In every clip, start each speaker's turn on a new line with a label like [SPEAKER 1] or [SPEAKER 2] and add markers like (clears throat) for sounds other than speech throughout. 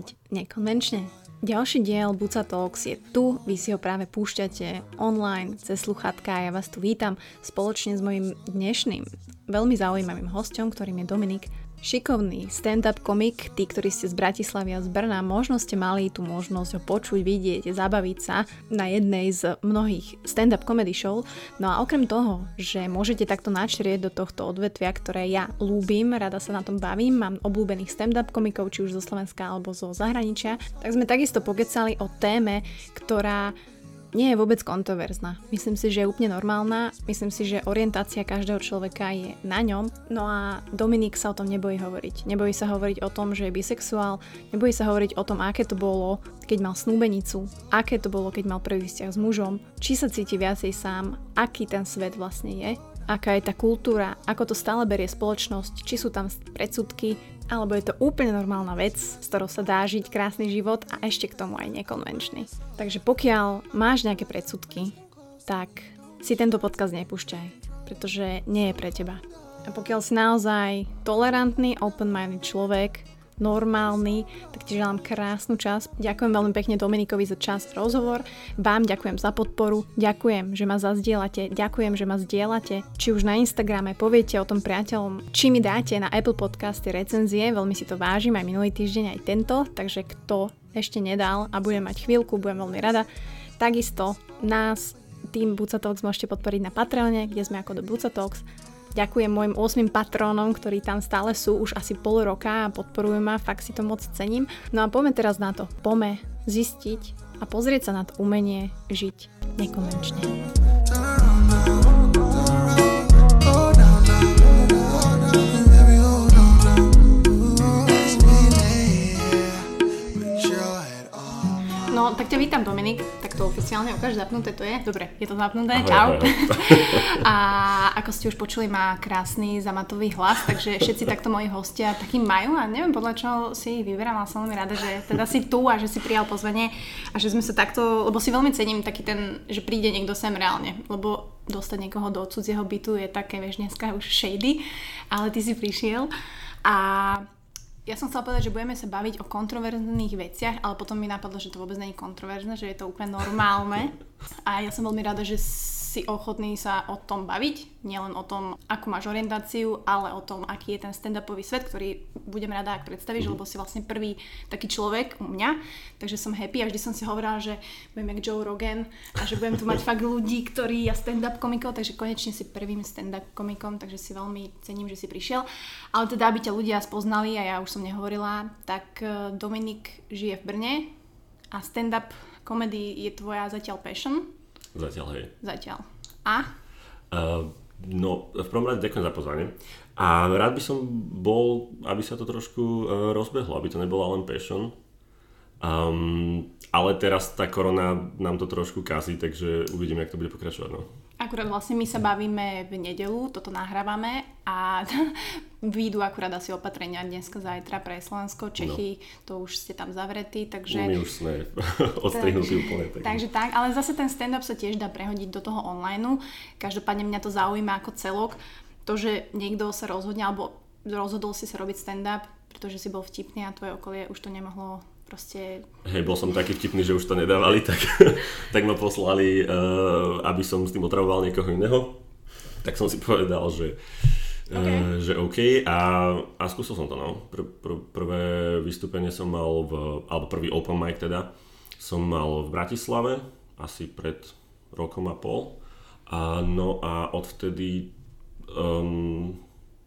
[SPEAKER 1] vidieť nekonvenčne. Ďalší diel Buca Talks je tu, vy si ho práve púšťate online cez sluchatka a ja vás tu vítam spoločne s mojim dnešným veľmi zaujímavým hostom, ktorým je Dominik šikovný stand-up komik, tí, ktorí ste z Bratislavy a z Brna, možno ste mali tú možnosť ho počuť, vidieť, zabaviť sa na jednej z mnohých stand-up comedy show. No a okrem toho, že môžete takto načrieť do tohto odvetvia, ktoré ja ľúbim, rada sa na tom bavím, mám obľúbených stand-up komikov, či už zo Slovenska alebo zo zahraničia, tak sme takisto pokecali o téme, ktorá nie je vôbec kontroverzná. Myslím si, že je úplne normálna. Myslím si, že orientácia každého človeka je na ňom. No a Dominik sa o tom nebojí hovoriť. Nebojí sa hovoriť o tom, že je bisexuál. Nebojí sa hovoriť o tom, aké to bolo, keď mal snúbenicu. Aké to bolo, keď mal prvý vzťah s mužom. Či sa cíti viacej sám. Aký ten svet vlastne je aká je tá kultúra, ako to stále berie spoločnosť, či sú tam predsudky, alebo je to úplne normálna vec, s ktorou sa dá žiť krásny život a ešte k tomu aj nekonvenčný. Takže pokiaľ máš nejaké predsudky, tak si tento podcast nepúšťaj, pretože nie je pre teba. A pokiaľ si naozaj tolerantný, open-minded človek, normálny, tak ti želám krásnu čas. Ďakujem veľmi pekne Dominikovi za čas rozhovor, vám ďakujem za podporu, ďakujem, že ma zazdielate, ďakujem, že ma zdieľate, či už na Instagrame poviete o tom priateľom, či mi dáte na Apple Podcasty recenzie, veľmi si to vážim aj minulý týždeň, aj tento, takže kto ešte nedal a budem mať chvíľku, budem veľmi rada. Takisto nás tým Buca Talks môžete podporiť na Patreone, kde sme ako do Buca Talks Ďakujem môjim 8 patrónom, ktorí tam stále sú už asi pol roka a podporujú ma, fakt si to moc cením. No a poďme teraz na to. Pome zistiť a pozrieť sa na to umenie žiť nekonvenčne. No, tak ťa vítam, Dominik. Tak to oficiálne ukáž, zapnuté to je. Dobre, je to zapnuté. Čau. (laughs) A ako ste už počuli, má krásny zamatový hlas, takže všetci takto moji hostia taký majú a neviem podľa čoho si ich vyberám, ale som veľmi rada, že teda si tu a že si prijal pozvanie a že sme sa takto, lebo si veľmi cením taký ten, že príde niekto sem reálne, lebo dostať niekoho do cudzieho bytu je také, vieš, dneska už shady, ale ty si prišiel a ja som chcela povedať, že budeme sa baviť o kontroverzných veciach, ale potom mi napadlo, že to vôbec nie je kontroverzné, že je to úplne normálne. A ja som veľmi rada, že si ochotný sa o tom baviť, nielen o tom, akú máš orientáciu, ale o tom, aký je ten stand-upový svet, ktorý budem rada, ak predstavíš, mm. lebo si vlastne prvý taký človek u mňa, takže som happy a vždy som si hovorila, že budem jak Joe Rogan a že budem tu mať (laughs) fakt ľudí, ktorí ja stand-up komikov, takže konečne si prvým stand-up komikom, takže si veľmi cením, že si prišiel. Ale teda, aby ťa ľudia spoznali a ja už som nehovorila, tak eh, Dominik žije v Brne a stand-up komedy je tvoja zatiaľ passion.
[SPEAKER 2] Zatiaľ, hej.
[SPEAKER 1] Zatiaľ. A?
[SPEAKER 2] Uh, no, v prvom rade ďakujem za pozvanie. A rád by som bol, aby sa to trošku uh, rozbehlo, aby to nebola len passion. Um, ale teraz tá korona nám to trošku kazí, takže uvidíme, jak to bude pokračovať. No.
[SPEAKER 1] Akurát vlastne my sa bavíme v nedelu, toto nahrávame a (laughs) výjdu akurát asi opatrenia dneska, zajtra pre Slovensko, Čechy, no. to už ste tam zavretí, takže...
[SPEAKER 2] My už sme (laughs) odstrihnutí úplne.
[SPEAKER 1] Tak. Takže tak, ale zase ten stand-up sa tiež dá prehodiť do toho online. Každopádne mňa to zaujíma ako celok. To, že niekto sa rozhodne, alebo rozhodol si sa robiť stand-up, pretože si bol vtipný a tvoje okolie už to nemohlo proste...
[SPEAKER 2] Hej, bol som taký vtipný, že už to nedávali, (laughs) tak, tak ma poslali, uh, aby som s tým otravoval niekoho iného. Tak som si povedal, že Okay. Uh, že OK a, a skúsil som to no. Pr, pr, prvé vystúpenie som mal v, alebo prvý open mic teda, som mal v Bratislave asi pred rokom a pol. A no a odvtedy um,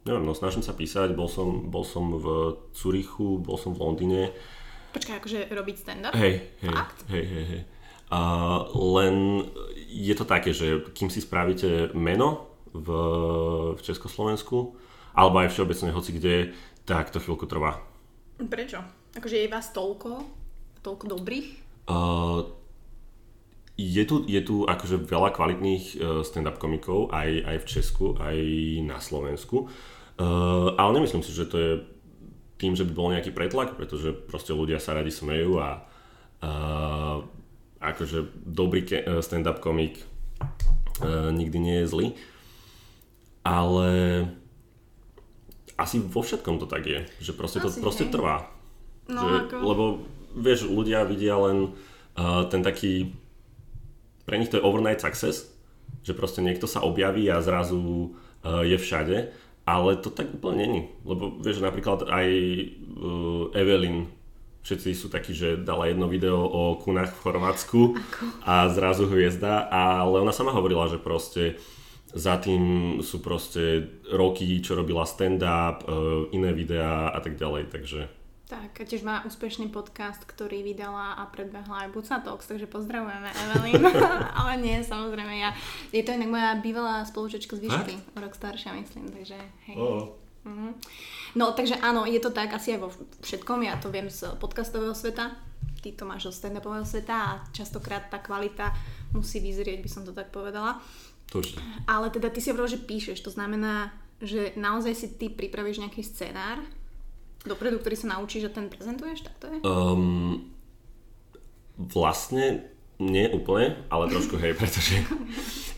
[SPEAKER 2] neviem, no snažím sa písať, bol som, bol som v Curichu, bol som v Londýne
[SPEAKER 1] Počkaj, akože robiť stand-up?
[SPEAKER 2] Hej, hej, Fakt? hej, hej, hej. A len je to také, že kým si spravíte meno v, v Československu, alebo aj všeobecne hoci kde, tak to chvíľku trvá.
[SPEAKER 1] Prečo? Akože je vás toľko? Toľko dobrých?
[SPEAKER 2] Uh, je tu, je tu akože veľa kvalitných uh, stand-up komikov aj, aj v Česku, aj na Slovensku. Uh, ale nemyslím si, že to je tým, že by bol nejaký pretlak, pretože proste ľudia sa radi smejú a, a akože dobrý e, stand-up komik uh, nikdy nie je zlý. Ale asi vo všetkom to tak je, že proste to proste trvá.
[SPEAKER 1] No,
[SPEAKER 2] že,
[SPEAKER 1] ako?
[SPEAKER 2] Lebo vieš, ľudia vidia len uh, ten taký, pre nich to je overnight success, že proste niekto sa objaví a zrazu uh, je všade, ale to tak úplne není. Lebo vieš, napríklad aj uh, Evelyn, všetci sú takí, že dala jedno video o kunách v Chorvátsku
[SPEAKER 1] Ako?
[SPEAKER 2] a zrazu hviezda, ale ona sama hovorila, že proste za tým sú proste roky, čo robila stand-up, uh, iné videá a tak ďalej, takže...
[SPEAKER 1] Tak, a tiež má úspešný podcast, ktorý vydala a predbehla aj Buca Talks, takže pozdravujeme Evelyn. (laughs) Ale nie, samozrejme, ja... Je to inak moja bývalá spolučečka z výšky, o rok staršia, myslím, takže hej.
[SPEAKER 2] Oh.
[SPEAKER 1] Mhm. No, takže áno, je to tak asi aj vo všetkom, ja to viem z podcastového sveta, ty to máš zo stand-upového sveta a častokrát tá kvalita musí vyzrieť, by som to tak povedala.
[SPEAKER 2] To určite.
[SPEAKER 1] Ale teda ty si hovoril, že píšeš, to znamená, že naozaj si ty pripravíš nejaký scenár dopredu, ktorý sa naučíš a ten prezentuješ, tak to je?
[SPEAKER 2] Um, vlastne nie úplne, ale trošku hej, (laughs) pretože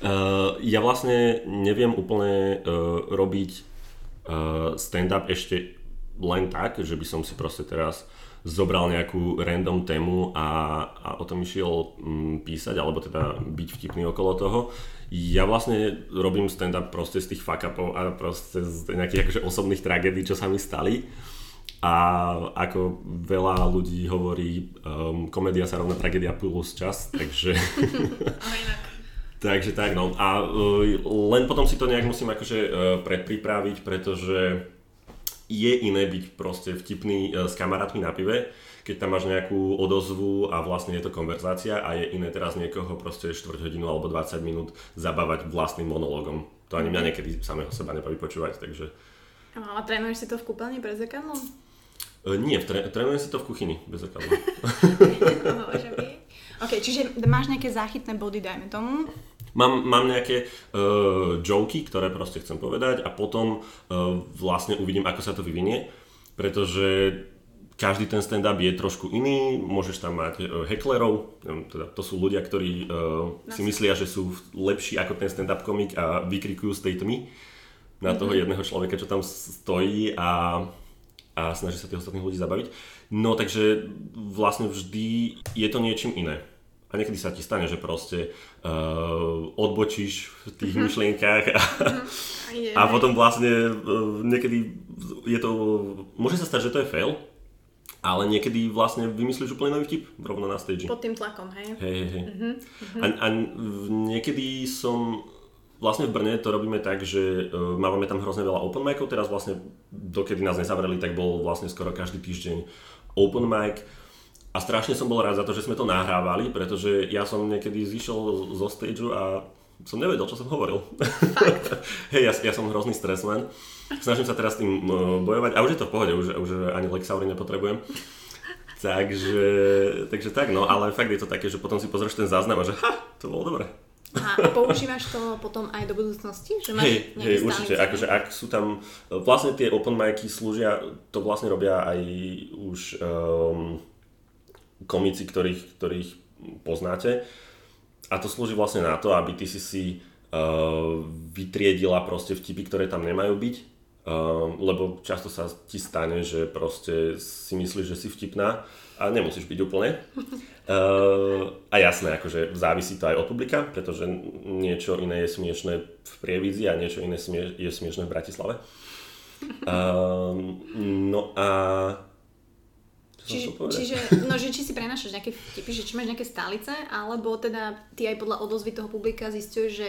[SPEAKER 2] uh, ja vlastne neviem úplne uh, robiť uh, stand-up ešte len tak, že by som si proste teraz zobral nejakú random tému a, a o tom išiel um, písať, alebo teda byť vtipný okolo toho. Ja vlastne robím stand-up proste z tých fuck a proste z nejakých akože osobných tragédií, čo sa mi stali. A ako veľa ľudí hovorí, um, komédia sa rovná tragédia plus čas, takže... (laughs)
[SPEAKER 1] Ale
[SPEAKER 2] takže tak, no. A uh, len potom si to nejak musím akože uh, predpripraviť, pretože je iné byť proste vtipný uh, s kamarátmi na pive, keď tam máš nejakú odozvu a vlastne je to konverzácia a je iné teraz niekoho proste 4 hodinu alebo 20 minút zabávať vlastným monologom. To ani mňa niekedy samého seba nebaví počúvať, takže...
[SPEAKER 1] A trénuješ si to v kúpeľni pred zrkadlom?
[SPEAKER 2] Uh, nie, tre- trénujem si to v kuchyni, bez zrkadla. (laughs)
[SPEAKER 1] ok, čiže máš nejaké záchytné body, dajme tomu.
[SPEAKER 2] Mám, mám nejaké uh, joky, ktoré proste chcem povedať a potom uh, vlastne uvidím, ako sa to vyvinie, pretože každý ten stand-up je trošku iný, môžeš tam mať uh, hecklerov, um, teda to sú ľudia, ktorí uh, si myslia, že sú lepší ako ten stand-up komik a vykrikujú z tej tmy na toho jedného človeka, čo tam stojí a, a snaží sa tých ostatných ľudí zabaviť. No takže vlastne vždy je to niečím iné. A niekedy sa ti stane, že proste uh, odbočíš v tých myšlienkách a, a potom vlastne uh, niekedy je to, môže sa stať, že to je fail, ale niekedy vlastne vymyslíš úplne nový vtip rovno na stage.
[SPEAKER 1] Pod tým tlakom, hej?
[SPEAKER 2] Hej, hej, hej. Uh-huh. A, a niekedy som Vlastne v Brne to robíme tak, že uh, máme tam hrozne veľa open micov, teraz vlastne dokedy nás nezavreli, tak bol vlastne skoro každý týždeň open mic. A strašne som bol rád za to, že sme to nahrávali, pretože ja som niekedy zišiel zo stageu a som nevedel, čo som hovoril. (laughs) Hej, ja, ja som hrozný stresman. Snažím sa teraz tým uh, bojovať a už je to v pohode, už, už ani Lexaury nepotrebujem. Takže, takže tak, no, ale fakt je to také, že potom si pozrieš ten záznam a že ha, to bolo dobre.
[SPEAKER 1] A používaš to potom aj do budúcnosti? Že máš
[SPEAKER 2] hej, hej, určite, akože ak sú tam, vlastne tie open micy slúžia, to vlastne robia aj už um, komici, ktorých, ktorých poznáte. A to slúži vlastne na to, aby ty si si uh, vytriedila proste vtipy, ktoré tam nemajú byť. Uh, lebo často sa ti stane, že proste si myslíš, že si vtipná a nemusíš byť úplne. (laughs) Uh, a jasné, akože závisí to aj od publika, pretože niečo iné je smiešné v Prievidzi a niečo iné smie- je smiešné v Bratislave. Uh, no a...
[SPEAKER 1] Čiže, čiže, no, že či si prenašaš nejaké vtipy, že či máš nejaké stálice, alebo teda ty aj podľa odozvy toho publika zistuješ, že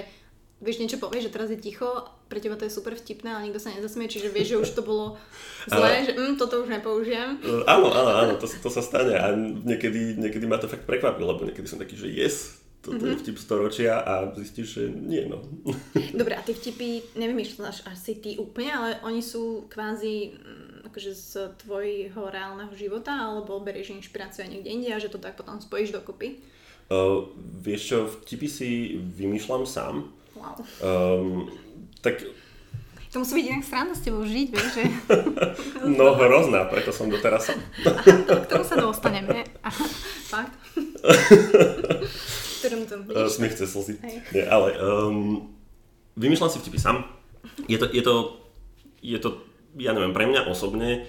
[SPEAKER 1] vieš niečo povieš, že teraz je ticho, pre teba to je super vtipné, ale nikto sa nezasmie, čiže vieš, že už to bolo (laughs) zlé, ale... že mm, toto už nepoužijem.
[SPEAKER 2] Uh, (laughs) áno, áno, áno, to, to sa stane a niekedy, niekedy ma to fakt prekvapilo, lebo niekedy som taký, že yes, toto mm-hmm. je vtip storočia a zistíš, že nie, no. (laughs)
[SPEAKER 1] Dobre, a tie vtipy, nevymýšľaš asi ty úplne, ale oni sú kvázi mm, akože z tvojho reálneho života, alebo berieš inšpiráciu aj niekde inde a že to tak potom spojíš dokopy?
[SPEAKER 2] Uh, vieš čo, vtipy si vymýšľam sám,
[SPEAKER 1] Wow.
[SPEAKER 2] Um, tak...
[SPEAKER 1] To musí byť inak sranda s tebou žiť, vieš, že... (laughs)
[SPEAKER 2] no hrozná, preto som doteraz sám.
[SPEAKER 1] K tomu sa dostaneme. Fakt. (laughs)
[SPEAKER 2] Uh, Smiech cez slzy. Nie, ale um, vymýšľam si vtipy sám. Je to, je to, je to, ja neviem, pre mňa osobne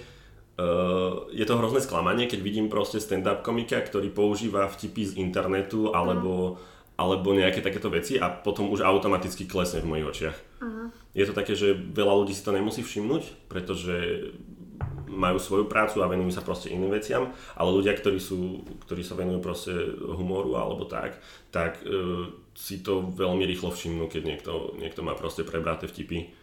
[SPEAKER 2] Uh, je to hrozné sklamanie, keď vidím proste stand-up komika, ktorý používa vtipy z internetu alebo, uh-huh. Alebo nejaké takéto veci a potom už automaticky klesne v mojich očiach. Uh-huh. Je to také, že veľa ľudí si to nemusí všimnúť, pretože majú svoju prácu a venujú sa proste iným veciam, ale ľudia, ktorí, sú, ktorí sa venujú proste humoru alebo tak, tak uh, si to veľmi rýchlo všimnú, keď niekto, niekto má proste prebraté vtipy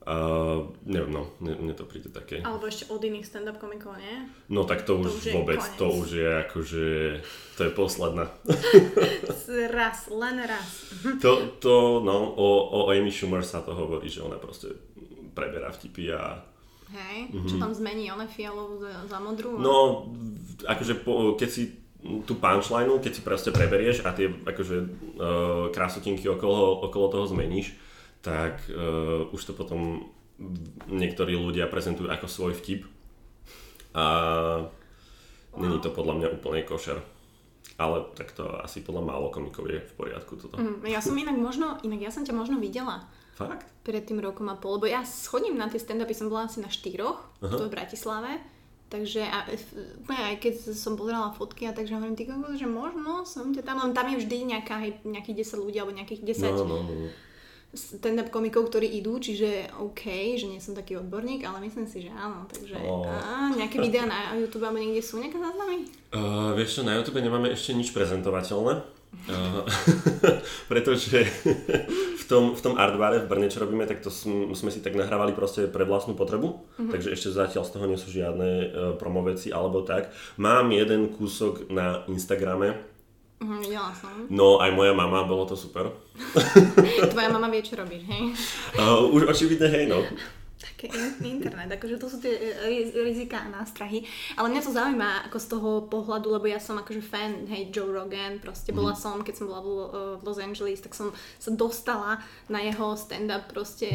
[SPEAKER 2] Uh, neviem, no, mne, to príde také.
[SPEAKER 1] Alebo ešte od iných stand-up komikov, nie?
[SPEAKER 2] No tak to, to už, už vôbec, to už je akože, to je posledná. (laughs)
[SPEAKER 1] raz, len raz.
[SPEAKER 2] to, to, no, o, o Amy Schumer sa to hovorí, že ona proste preberá vtipy a...
[SPEAKER 1] Hej, mm-hmm. čo tam zmení, ona fialovú za, za modrú?
[SPEAKER 2] No, akože po, keď si tú punchline, keď si proste preberieš a tie akože uh, krásotinky okolo, okolo toho zmeníš, tak uh, už to potom niektorí ľudia prezentujú ako svoj vtip a není to podľa mňa úplne košer. Ale tak to asi podľa málo komikov je v poriadku toto.
[SPEAKER 1] Mm, ja som inak možno, inak ja som ťa možno videla.
[SPEAKER 2] Fakt?
[SPEAKER 1] Pred tým rokom a pol, lebo ja schodím na tie stand-upy, som bola asi na štyroch, uh-huh. to v Bratislave. Takže a, úplne aj keď som pozerala fotky a takže hovorím, ty kokos, že možno som ťa tam, len tam je vždy nejaká, nejakých 10 ľudí alebo nejakých 10. No, no, no stand-up komikov, ktorí idú, čiže OK, že nie som taký odborník, ale myslím si, že áno. Takže oh. á, nejaké videá na YouTube alebo niekde sú nejaké záznamy?
[SPEAKER 2] Uh, vieš čo, na YouTube nemáme ešte nič prezentovateľné. Uh, (laughs) pretože v tom, v tom artbare v Brne, čo robíme, tak to sm, sme si tak nahrávali proste pre vlastnú potrebu, uh-huh. takže ešte zatiaľ z toho nie sú žiadne uh, promoveci alebo tak. Mám jeden kúsok na Instagrame,
[SPEAKER 1] Mhm, videla som.
[SPEAKER 2] No, aj moja mama, bolo to super. (laughs)
[SPEAKER 1] Tvoja mama vie, čo robíš, hej? (laughs)
[SPEAKER 2] Uh, už očividne, hej, no.
[SPEAKER 1] Také internet, akože to sú tie e, rizika a nástrahy. Ale mňa to zaujíma ako z toho pohľadu, lebo ja som akože fan, hej, Joe Rogan, proste bola mm. som, keď som bola v, e, v Los Angeles, tak som sa dostala na jeho stand-up proste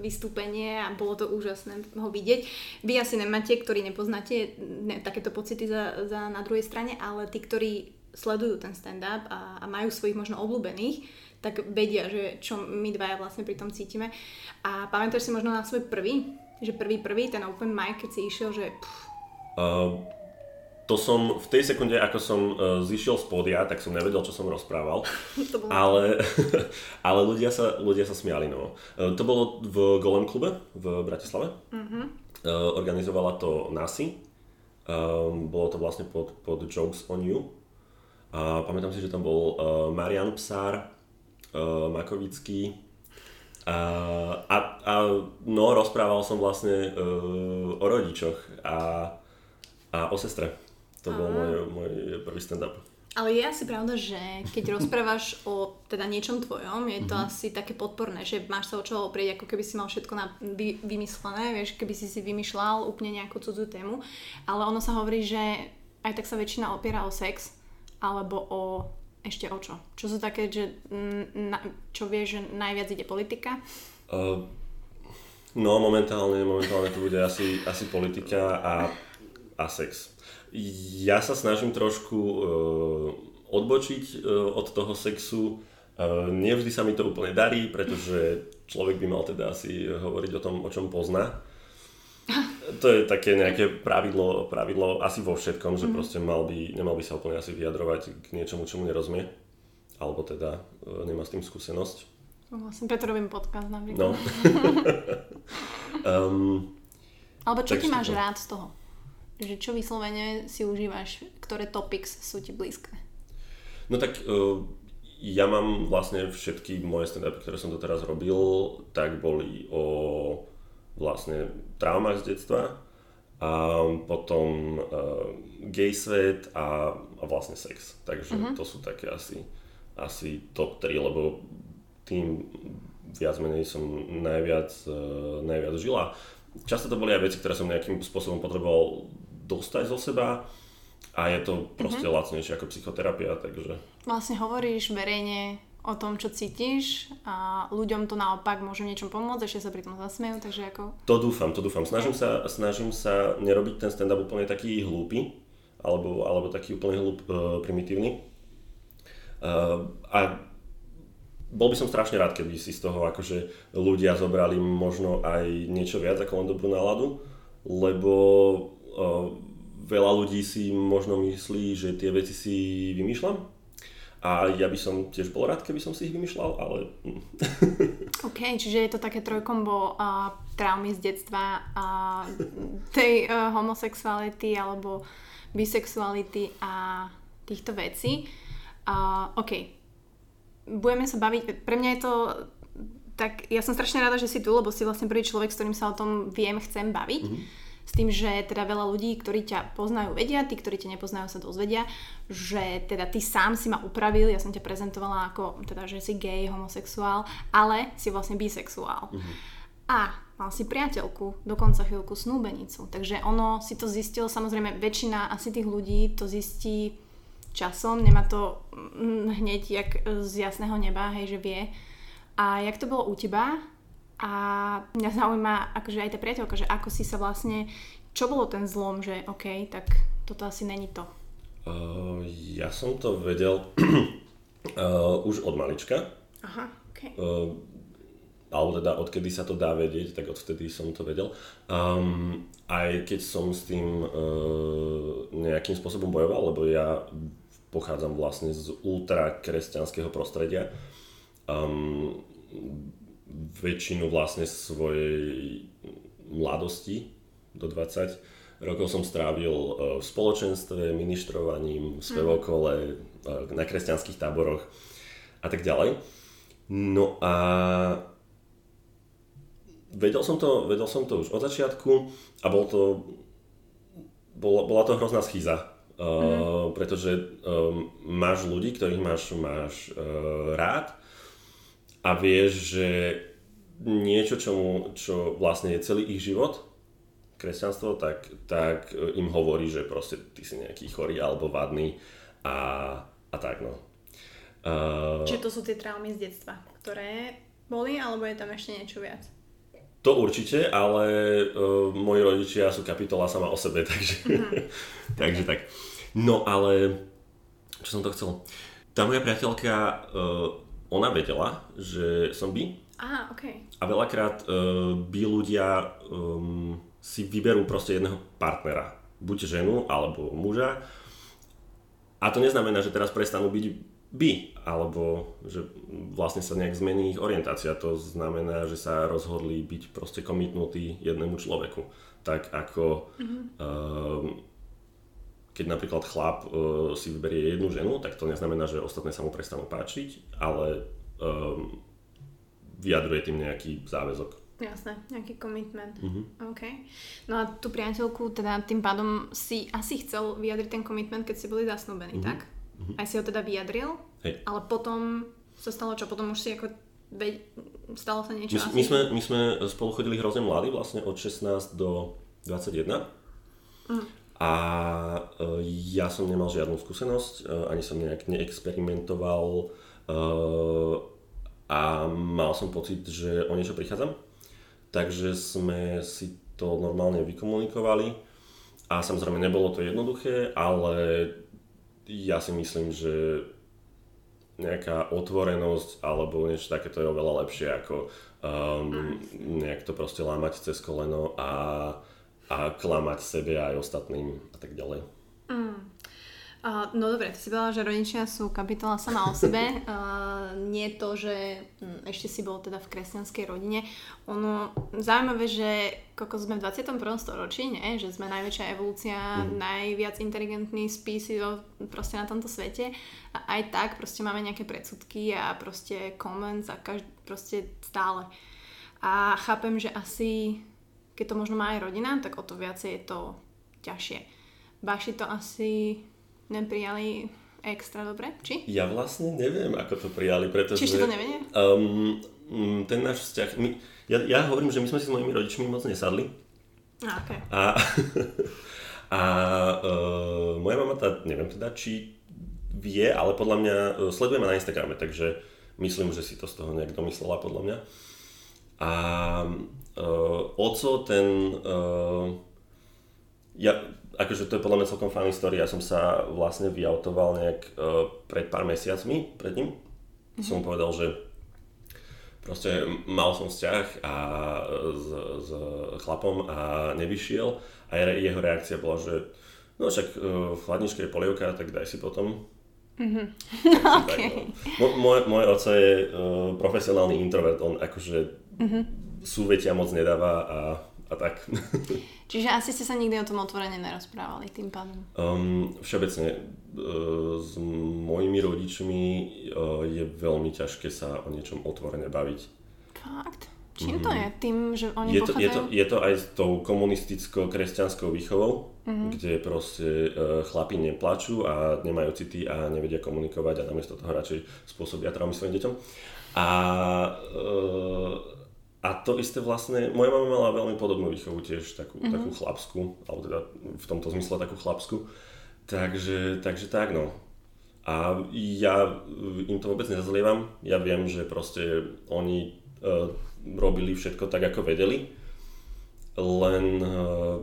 [SPEAKER 1] vystúpenie a bolo to úžasné ho vidieť. Vy asi nemáte, ktorí nepoznáte ne, takéto pocity za, za na druhej strane, ale tí, ktorí sledujú ten stand-up a, a majú svojich možno obľúbených, tak vedia, že čo my dvaja vlastne pri tom cítime. A pamätáš si možno na svoj prvý? Že prvý prvý, ten open mic, keď si išiel, že...
[SPEAKER 2] Uh, to som v tej sekunde, ako som uh, zišiel z pódia, tak som nevedel, čo som rozprával. (laughs) to bolo... ale, (laughs) ale ľudia, sa, ľudia sa smiali. No. Uh, to bolo v Golem klube v Bratislave. Uh-huh. Uh, organizovala to Nasi. Um, bolo to vlastne pod, pod Jokes on You a pamätám si, že tam bol uh, Marian Psár, uh, Makovický a, a, a no, rozprával som vlastne uh, o rodičoch a, a o sestre. To bol môj, môj prvý stand-up.
[SPEAKER 1] Ale je asi pravda, že keď (laughs) rozprávaš o teda niečom tvojom, je to mm-hmm. asi také podporné, že máš sa o čo oprieť, ako keby si mal všetko na, vy, vymyslené, vieš, keby si si vymýšľal úplne nejakú cudzú tému. Ale ono sa hovorí, že aj tak sa väčšina opiera o sex, alebo o ešte o čo? Čo sú také, že na, čo vieš, že najviac ide politika? Uh,
[SPEAKER 2] no momentálne, momentálne to bude asi, asi politika a, a sex. Ja sa snažím trošku uh, odbočiť uh, od toho sexu. Uh, nevždy sa mi to úplne darí, pretože človek by mal teda asi hovoriť o tom, o čom pozná to je také nejaké pravidlo, pravidlo asi vo všetkom, že mm. proste mal by, nemal by sa úplne asi vyjadrovať k niečomu, čomu nerozumie. Alebo teda e, nemá s tým skúsenosť.
[SPEAKER 1] No, vlastne preto robím podcast napríklad. No. um, (laughs) Alebo čo ty máš to... rád z toho? Že čo vyslovene si užívaš? Ktoré topics sú ti blízke?
[SPEAKER 2] No tak uh, ja mám vlastne všetky moje stand ktoré som doteraz robil, tak boli o vlastne traumách z detstva a potom uh, gay svet a, a vlastne sex. Takže uh-huh. to sú také asi, asi top 3, lebo tým viac menej som najviac, uh, najviac žila. Často to boli aj veci, ktoré som nejakým spôsobom potreboval dostať zo seba a je to proste uh-huh. lacnejšie ako psychoterapia, takže...
[SPEAKER 1] Vlastne hovoríš verejne o tom, čo cítiš a ľuďom to naopak môže niečom pomôcť, ešte sa pri tom zasmejú, takže ako...
[SPEAKER 2] To dúfam, to dúfam. Snažím sa, snažím sa nerobiť ten stand-up úplne taký hlúpy, alebo, alebo taký úplne hlúp, uh, primitívny. Uh, a bol by som strašne rád, keby si z toho akože ľudia zobrali možno aj niečo viac ako len dobrú náladu lebo uh, veľa ľudí si možno myslí, že tie veci si vymýšľam. A ja by som tiež bol rád, keby som si ich vymýšľal, ale... Hm. (laughs)
[SPEAKER 1] OK, čiže je to také trojkombo uh, traumy z detstva a uh, tej uh, homosexuality alebo bisexuality a týchto vecí. Uh, OK, budeme sa baviť, pre mňa je to tak, ja som strašne rada, že si tu, lebo si vlastne prvý človek, s ktorým sa o tom viem, chcem baviť. Mm-hmm s tým, že teda veľa ľudí, ktorí ťa poznajú, vedia, tí, ktorí ťa nepoznajú, sa dozvedia, že teda ty sám si ma upravil, ja som ťa prezentovala ako, teda, že si gay, homosexuál, ale si vlastne bisexuál. Uh-huh. A mal si priateľku, dokonca chvíľku snúbenicu. Takže ono si to zistil, samozrejme väčšina asi tých ľudí to zistí časom, nemá to mm, hneď jak z jasného neba, hej, že vie. A jak to bolo u teba? A mňa zaujíma akože aj tá priateľka, že ako si sa vlastne, čo bolo ten zlom, že OK, tak toto asi není to.
[SPEAKER 2] Uh, ja som to vedel uh, (clears throat) už od malička.
[SPEAKER 1] Aha, OK.
[SPEAKER 2] Uh, alebo teda odkedy sa to dá vedieť, tak odvtedy som to vedel. Um, aj keď som s tým uh, nejakým spôsobom bojoval, lebo ja pochádzam vlastne z ultra kresťanského prostredia. Um, väčšinu vlastne svojej mladosti do 20 rokov som strávil e, v spoločenstve, ministrovaním, spevokole, e, na kresťanských táboroch a tak ďalej. No a vedel som to, vedel som to už od začiatku a bol to, bola, bola to hrozná schýza. Uh, pretože um, máš ľudí, ktorých máš, máš uh, rád a vieš, že niečo, čo, čo vlastne je celý ich život, kresťanstvo, tak, tak im hovorí, že proste ty si nejaký chorý alebo vadný a, a tak no.
[SPEAKER 1] Uh, Čiže to sú tie traumy z detstva, ktoré boli, alebo je tam ešte niečo viac?
[SPEAKER 2] To určite, ale uh, moji rodičia sú kapitola sama o sebe, (laughs) takže, uh-huh. takže tak. No ale, čo som to chcel? Tá moja priateľka, uh, ona vedela, že som by.
[SPEAKER 1] Aha, okay.
[SPEAKER 2] A veľakrát uh, by ľudia um, si vyberú proste jedného partnera. Buď ženu, alebo muža. A to neznamená, že teraz prestanú byť by, alebo že vlastne sa nejak zmení ich orientácia. To znamená, že sa rozhodli byť proste komitnutí jednému človeku. Tak ako mm-hmm. um, keď napríklad chlap uh, si vyberie jednu ženu, tak to neznamená, že ostatné sa mu prestanú páčiť, ale um, vyjadruje tým nejaký záväzok.
[SPEAKER 1] Jasné, nejaký commitment. Uh-huh. OK. No a tú priateľku, teda tým pádom si asi chcel vyjadriť ten commitment, keď ste boli zasnúbení, uh-huh. tak? Uh-huh. Aj si ho teda vyjadril,
[SPEAKER 2] Hej.
[SPEAKER 1] ale potom sa stalo čo? Potom už si ako veď, stalo sa niečo
[SPEAKER 2] my, asi? My sme, my sme spolu chodili hrozne mladí, vlastne od 16 do 21. Uh-huh. A uh, ja som nemal žiadnu skúsenosť, uh, ani som nejak neexperimentoval uh, a mal som pocit, že o niečo prichádzam. Takže sme si to normálne vykomunikovali a samozrejme nebolo to jednoduché, ale ja si myslím, že nejaká otvorenosť alebo niečo takéto je oveľa lepšie ako um, nejak to proste lámať cez koleno a a klamať sebe aj ostatným a tak ďalej.
[SPEAKER 1] Mm. Uh, no dobre, ty si povedala, že rodičia sú kapitola sama o sebe. (laughs) Uh, nie to, že um, ešte si bol teda v kresťanskej rodine. Ono, zaujímavé, že koľko sme v 21. storočí, nie? že sme najväčšia evolúcia, mm. najviac inteligentní spísi proste na tomto svete. A aj tak proste máme nejaké predsudky a proste comments a každý, proste stále. A chápem, že asi keď to možno má aj rodina, tak o to viacej je to ťažšie. Baši to asi neprijali extra dobre, či?
[SPEAKER 2] Ja vlastne neviem, ako to prijali, pretože...
[SPEAKER 1] Či to nevedie?
[SPEAKER 2] Um, ten náš vzťah... My, ja, ja hovorím, že my sme si s mojimi rodičmi moc nesadli.
[SPEAKER 1] A, okay.
[SPEAKER 2] a, (laughs) a uh, moja mama tá, neviem teda, či vie, ale podľa mňa uh, sleduje ma na Instagrame, takže myslím, že si to z toho nejak domyslela podľa mňa. A uh, oco ten... Uh, ja, akože to je podľa mňa celkom fajn história. Ja som sa vlastne vyautoval nejak uh, pred pár mesiacmi pred ním. Mm-hmm. Som mu povedal, že Proste mal som vzťah a s, s chlapom a nevyšiel a jeho reakcia bola, že no však v chladničke je polievka, tak daj si potom. Mm-hmm. (laughs) okay. tak, no. Môj, môj oco je uh, profesionálny introvert, on akože mm-hmm. Súvetia moc nedáva a, a tak. (laughs)
[SPEAKER 1] Čiže asi ste sa nikdy o tom otvorene nerozprávali tým pádom?
[SPEAKER 2] Um, všeobecne uh, s mojimi rodičmi uh, je veľmi ťažké sa o niečom otvorene baviť.
[SPEAKER 1] Fakt? Čím mm-hmm. to je? Tým, že oni
[SPEAKER 2] je to, je, to, je to aj s tou komunisticko-kresťanskou výchovou, mm-hmm. kde proste uh, chlapi neplačú a nemajú city a nevedia komunikovať a namiesto toho radšej spôsobia traumy svojim deťom. A, uh, a to isté vlastne, moja mama mala veľmi podobnú výchovu tiež, takú, mm-hmm. takú chlapskú, alebo teda v tomto zmysle takú chlapskú. Takže, takže tak no. A ja im to vôbec nezazlievam. Ja viem, že proste oni uh, robili všetko tak, ako vedeli, len uh,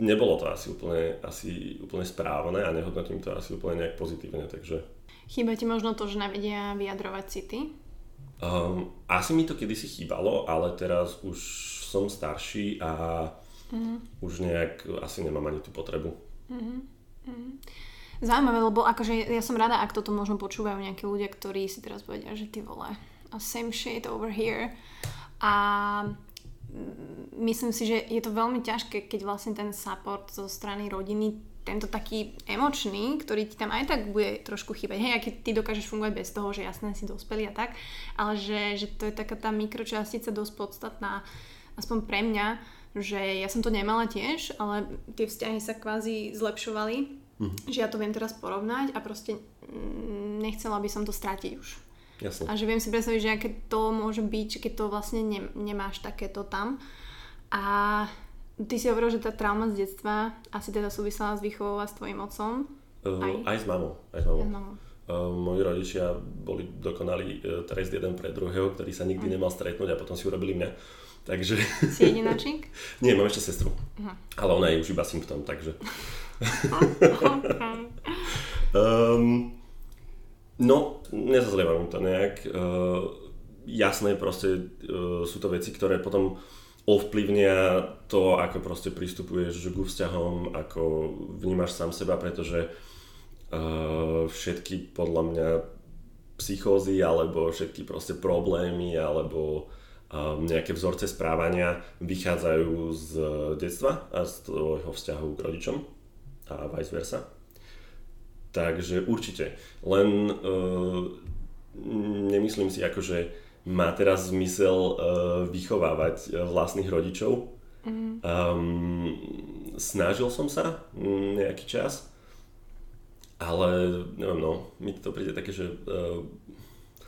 [SPEAKER 2] nebolo to asi úplne, asi úplne správne a nehodnotím to asi úplne nejak pozitívne, takže...
[SPEAKER 1] Chýba ti možno to, že nevedia vyjadrovať city?
[SPEAKER 2] Um, asi mi to kedysi chýbalo, ale teraz už som starší a mm. už nejak asi nemám ani tú potrebu. Mm-hmm.
[SPEAKER 1] Mm-hmm. Zaujímavé, lebo akože ja som rada, ak toto možno počúvajú nejakí ľudia, ktorí si teraz povedia, že ty vole, same shit over here. A myslím si, že je to veľmi ťažké, keď vlastne ten support zo strany rodiny, tento taký emočný, ktorý ti tam aj tak bude trošku chýbať. Hej, aký ty dokážeš fungovať bez toho, že jasné si dospelý a tak, ale že, že to je taká tá mikročastica dosť podstatná, aspoň pre mňa, že ja som to nemala tiež, ale tie vzťahy sa kvázi zlepšovali, mm-hmm. že ja to viem teraz porovnať a proste mm, nechcela by som to stratiť už.
[SPEAKER 2] Jasne.
[SPEAKER 1] A že viem si predstaviť, že aké to môže byť, keď to vlastne ne, nemáš takéto tam. A ty si hovoril, že tá trauma z detstva asi teda súvisela s výchovou a s tvojim otcom.
[SPEAKER 2] Uh, aj? aj s mamou. Aj s mamou. Aj mamou. Uh, moji rodičia boli dokonali uh, trest jeden pre druhého, ktorý sa nikdy uh. nemal stretnúť a potom si urobili mňa. Takže... (laughs)
[SPEAKER 1] Si jedináčik? (laughs)
[SPEAKER 2] Nie, mám ešte sestru. Uh-huh. Ale ona je už iba symptom, takže... okay. (laughs) um, No, nezazlievam to nejak. Uh, jasné, proste uh, sú to veci, ktoré potom ovplyvnia to, ako proste pristupuješ k vzťahom, ako vnímaš sám seba, pretože uh, všetky podľa mňa psychózy alebo všetky proste problémy alebo um, nejaké vzorce správania vychádzajú z detstva a z tvojho vzťahu k rodičom a vice versa. Takže určite. Len uh, nemyslím si ako, že má teraz zmysel uh, vychovávať uh, vlastných rodičov. Mm. Um, snažil som sa nejaký čas, ale neviem, no, mi to príde také, že uh,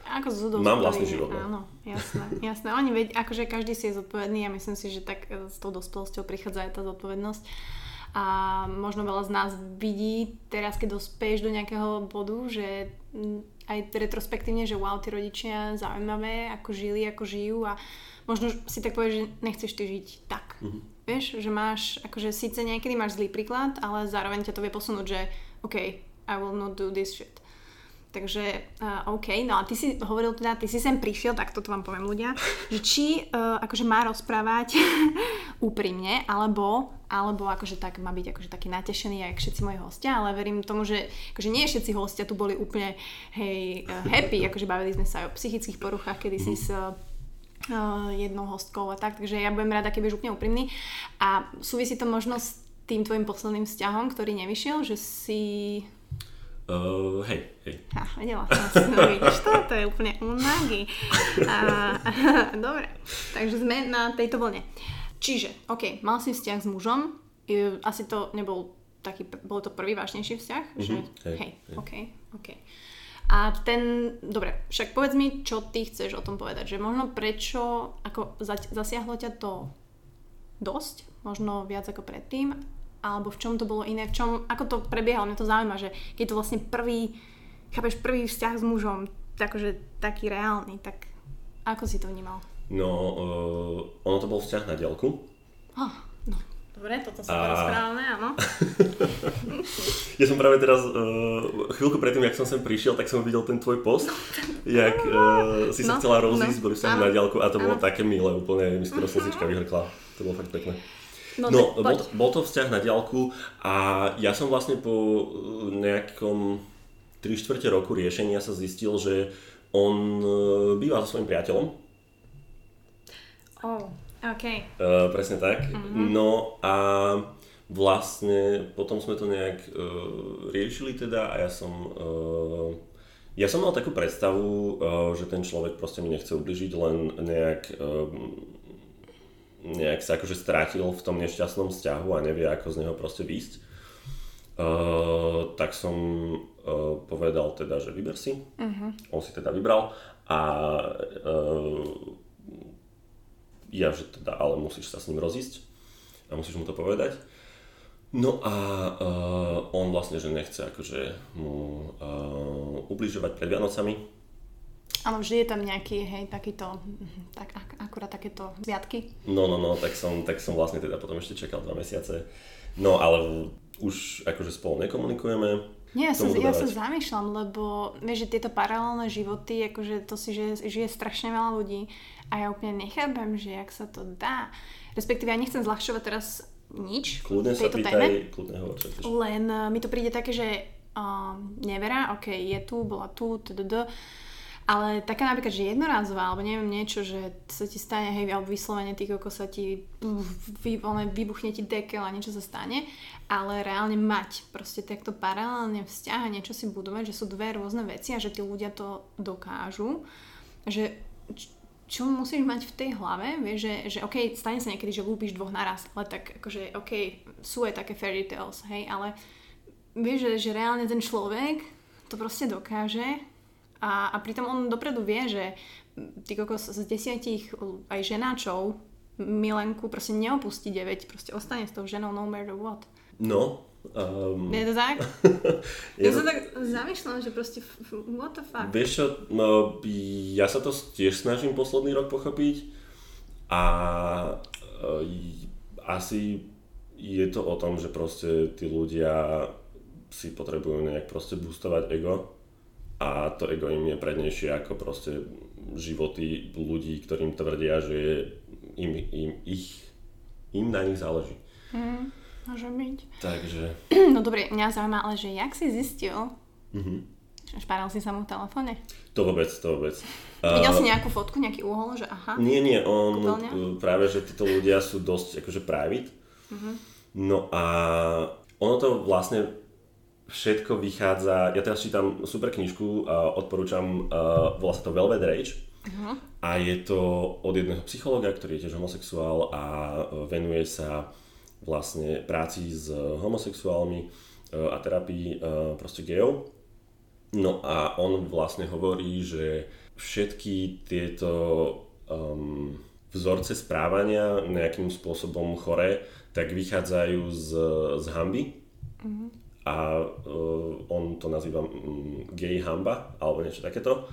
[SPEAKER 1] ako z
[SPEAKER 2] Mám vlastný život. No.
[SPEAKER 1] Áno, jasné, (laughs) jasné. Oni veď, akože každý si je zodpovedný a myslím si, že tak s tou dospelosťou prichádza aj tá zodpovednosť a možno veľa z nás vidí teraz, keď dospeješ do nejakého bodu, že mm, aj retrospektívne, že wow, tí rodičia zaujímavé, ako žili, ako žijú a možno si tak povieš, že nechceš ty žiť tak. Mm-hmm. Vieš, že máš, akože síce niekedy máš zlý príklad, ale zároveň ťa to vie posunúť, že OK, I will not do this shit. Takže uh, OK, no a ty si hovoril teda, ty si sem prišiel, tak toto vám poviem ľudia, že či uh, akože má rozprávať (laughs) úprimne, alebo, alebo akože tak má byť akože taký natešený, jak všetci moji hostia, ale verím tomu, že akože nie všetci hostia tu boli úplne hej, uh, happy, (laughs) akože bavili sme sa aj o psychických poruchách, kedy si s uh, jednou hostkou a tak, takže ja budem rada, keď budeš úplne úprimný. A súvisí to možno s tým tvojim posledným vzťahom, ktorý nevyšiel, že si
[SPEAKER 2] Uh, hej, hej.
[SPEAKER 1] Ha, vedela som, no vidíš to, to je úplne unagi. Uh, (laughs) dobre, takže sme na tejto vlne. Čiže, ok, mal si vzťah s mužom, asi to nebol taký, bol to prvý vážnejší vzťah, uh-huh, že hej, hej, hej. ok, ok. A ten, dobre, však povedz mi, čo ty chceš o tom povedať, že možno prečo, ako zasiahlo ťa to dosť, možno viac ako predtým alebo v čom to bolo iné, v čom, ako to prebiehalo, mňa to zaujíma, že keď to vlastne prvý, chápeš, prvý vzťah s mužom, takže taký reálny, tak ako si to vnímal?
[SPEAKER 2] No, uh, ono to bol vzťah na dielku.
[SPEAKER 1] Oh, no. Dobre, toto sa a... porozprávame, áno. (laughs)
[SPEAKER 2] ja som práve teraz, uh, chvíľku predtým, jak som sem prišiel, tak som videl ten tvoj post, jak uh, si sa no, chcela rozísť, no, boli sme na diálku a to áno. bolo také milé, úplne mi skoro slzička vyhrkla. To bolo fakt pekné. No, no bol, bol to vzťah na diálku a ja som vlastne po eh, nejakom 3 čtvrte roku riešenia sa zistil, že on býva so svojím priateľom.
[SPEAKER 1] Oh. OK.
[SPEAKER 2] Uh, presne tak. Mm-hmm. No a vlastne potom sme to nejak uh, riešili teda a ja som uh, ja som mal takú predstavu, uh, že ten človek proste mi nechce ubližiť, len nejak uh, nejak sa akože strátil v tom nešťastnom vzťahu a nevie ako z neho proste výjsť. Uh, tak som uh, povedal teda, že vyber si. Uh-huh. On si teda vybral a uh, ja, že teda, ale musíš sa s ním rozísť a musíš mu to povedať. No a uh, on vlastne, že nechce akože mu uh, ubližovať pred Vianocami.
[SPEAKER 1] Ale vždy je tam nejaký, hej, takýto, tak, ak, akurát takéto viatky.
[SPEAKER 2] No, no, no, tak som, tak som vlastne teda potom ešte čakal dva mesiace. No, ale už akože spolu nekomunikujeme.
[SPEAKER 1] Nie, ja sa, ja sa zamýšľam, lebo vieš, že tieto paralelné životy, akože to si žije, žije strašne veľa ľudí a ja úplne nechápem, že jak sa to dá. Respektíve ja nechcem zľahčovať teraz nič
[SPEAKER 2] kľudne
[SPEAKER 1] v tejto
[SPEAKER 2] sa pýtaj, téme. Kľudne hovor,
[SPEAKER 1] Len uh, mi to príde také, že uh, nevera, ok, je tu, bola tu, tdd. Ale taká napríklad, že jednorázová, alebo neviem niečo, že sa ti stane, hej, alebo vyslovene ty ako sa ti vy, vybuchne ti dekel a niečo sa stane, ale reálne mať proste takto paralelne vzťah a niečo si budovať, že sú dve rôzne veci a že tí ľudia to dokážu, že čo musíš mať v tej hlave, vieš, že, že OK, stane sa niekedy, že lúbiš dvoch naraz, ale tak akože OK, sú aj také fairy tales, hej, ale vieš, že, že reálne ten človek to proste dokáže a, a pritom on dopredu vie, že ty kokos z desiatich aj ženáčov Milenku proste neopustí 9, proste ostane s tou ženou no matter what.
[SPEAKER 2] No, Um,
[SPEAKER 1] je to tak? (laughs) ja sa tak zamýšľam, že proste what the fuck.
[SPEAKER 2] Vieš čo, no, ja sa to tiež snažím posledný rok pochopiť a uh, asi je to o tom, že proste tí ľudia si potrebujú nejak proste boostovať ego a to ego im je prednejšie ako proste životy ľudí, ktorým tvrdia, že im, im, ich, im na nich záleží.
[SPEAKER 1] Mm. Môže byť.
[SPEAKER 2] Takže... (clears throat)
[SPEAKER 1] No dobre, mňa zaujíma, ale že jak si zistil, mm-hmm. šparal si sa mu v telefóne?
[SPEAKER 2] To vôbec, to vôbec.
[SPEAKER 1] Videl uh, si nejakú fotku, nejaký úhol, že aha?
[SPEAKER 2] Nie, nie, on, kúpeľňa? práve, že títo ľudia sú dosť akože private. Mm-hmm. No a ono to vlastne všetko vychádza, ja teraz čítam super knižku, uh, odporúčam, uh, volá sa to Velvet Rage. Uh-huh. A je to od jedného psychologa, ktorý je tiež homosexuál a venuje sa vlastne práci s homosexuálmi e, a terapii e, proste gejov. No a on vlastne hovorí, že všetky tieto um, vzorce správania nejakým spôsobom chore, tak vychádzajú z, z hamby. Mm-hmm. A uh, on to nazýva um, gay hamba, alebo niečo takéto.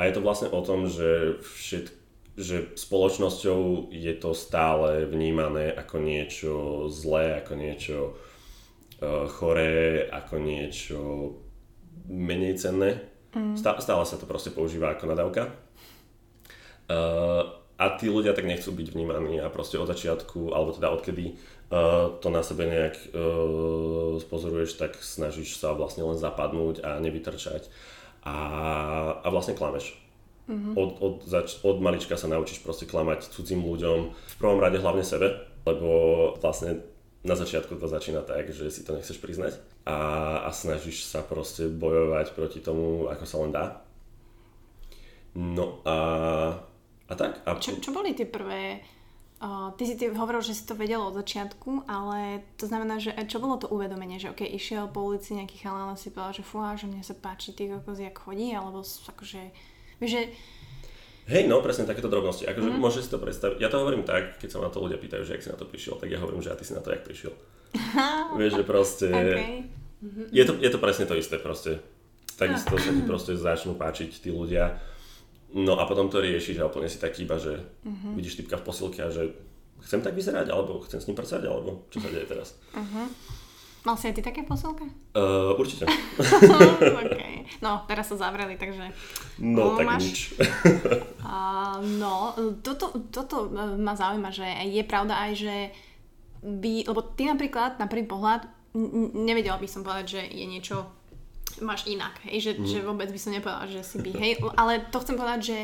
[SPEAKER 2] A je to vlastne o tom, že všetky že spoločnosťou je to stále vnímané ako niečo zlé, ako niečo uh, choré, ako niečo menej cenné. Mm. Stále, stále sa to proste používa ako nadávka. Uh, a tí ľudia tak nechcú byť vnímaní a proste od začiatku, alebo teda odkedy to na sebe nejak uh, spozoruješ, tak snažíš sa vlastne len zapadnúť a nevytrčať a, a vlastne klameš Mm-hmm. Od, od, zač- od malička sa naučíš proste klamať cudzím ľuďom, v prvom rade hlavne sebe, lebo vlastne na začiatku to začína tak, že si to nechceš priznať a, a snažíš sa proste bojovať proti tomu, ako sa len dá. No a, a tak. A...
[SPEAKER 1] Čo, čo boli tie prvé Uh, ty si ty hovoril, že si to vedel od začiatku, ale to znamená, že čo bolo to uvedomenie, že ok, išiel po ulici nejaký chalán a si povedal, že fúha, že mne sa páči ty kokos, jak chodí, alebo akože že...
[SPEAKER 2] Hej, no presne takéto drobnosti. Akože mm. môžeš si to predstaviť. Ja to hovorím tak, keď sa na to ľudia pýtajú, že ak si na to prišiel, tak ja hovorím, že a ty si na to jak prišiel. (laughs) Vieš, že proste... Okay. Mm-hmm. Je, to, je to presne to isté proste. Takisto sa ti (laughs) proste začnú páčiť tí ľudia. No a potom to riešiš a úplne si tak iba, že mm-hmm. vidíš typka v posilke a že chcem tak vyzerať, alebo chcem s ním pracovať, alebo čo sa deje teraz.
[SPEAKER 1] Uh-huh. Mal si aj ty také posilka?
[SPEAKER 2] Uh, určite. (laughs)
[SPEAKER 1] okay. No, teraz sa zavreli, takže...
[SPEAKER 2] No, tak
[SPEAKER 1] máš...
[SPEAKER 2] nič. (laughs)
[SPEAKER 1] uh, no, toto, toto ma zaujíma, že je pravda aj, že by... Lebo ty napríklad, na prvý pohľad, nevedela by som povedať, že je niečo máš inak, hej, že, mm. že vôbec by som nepovedala, že si by, hej, ale to chcem povedať, že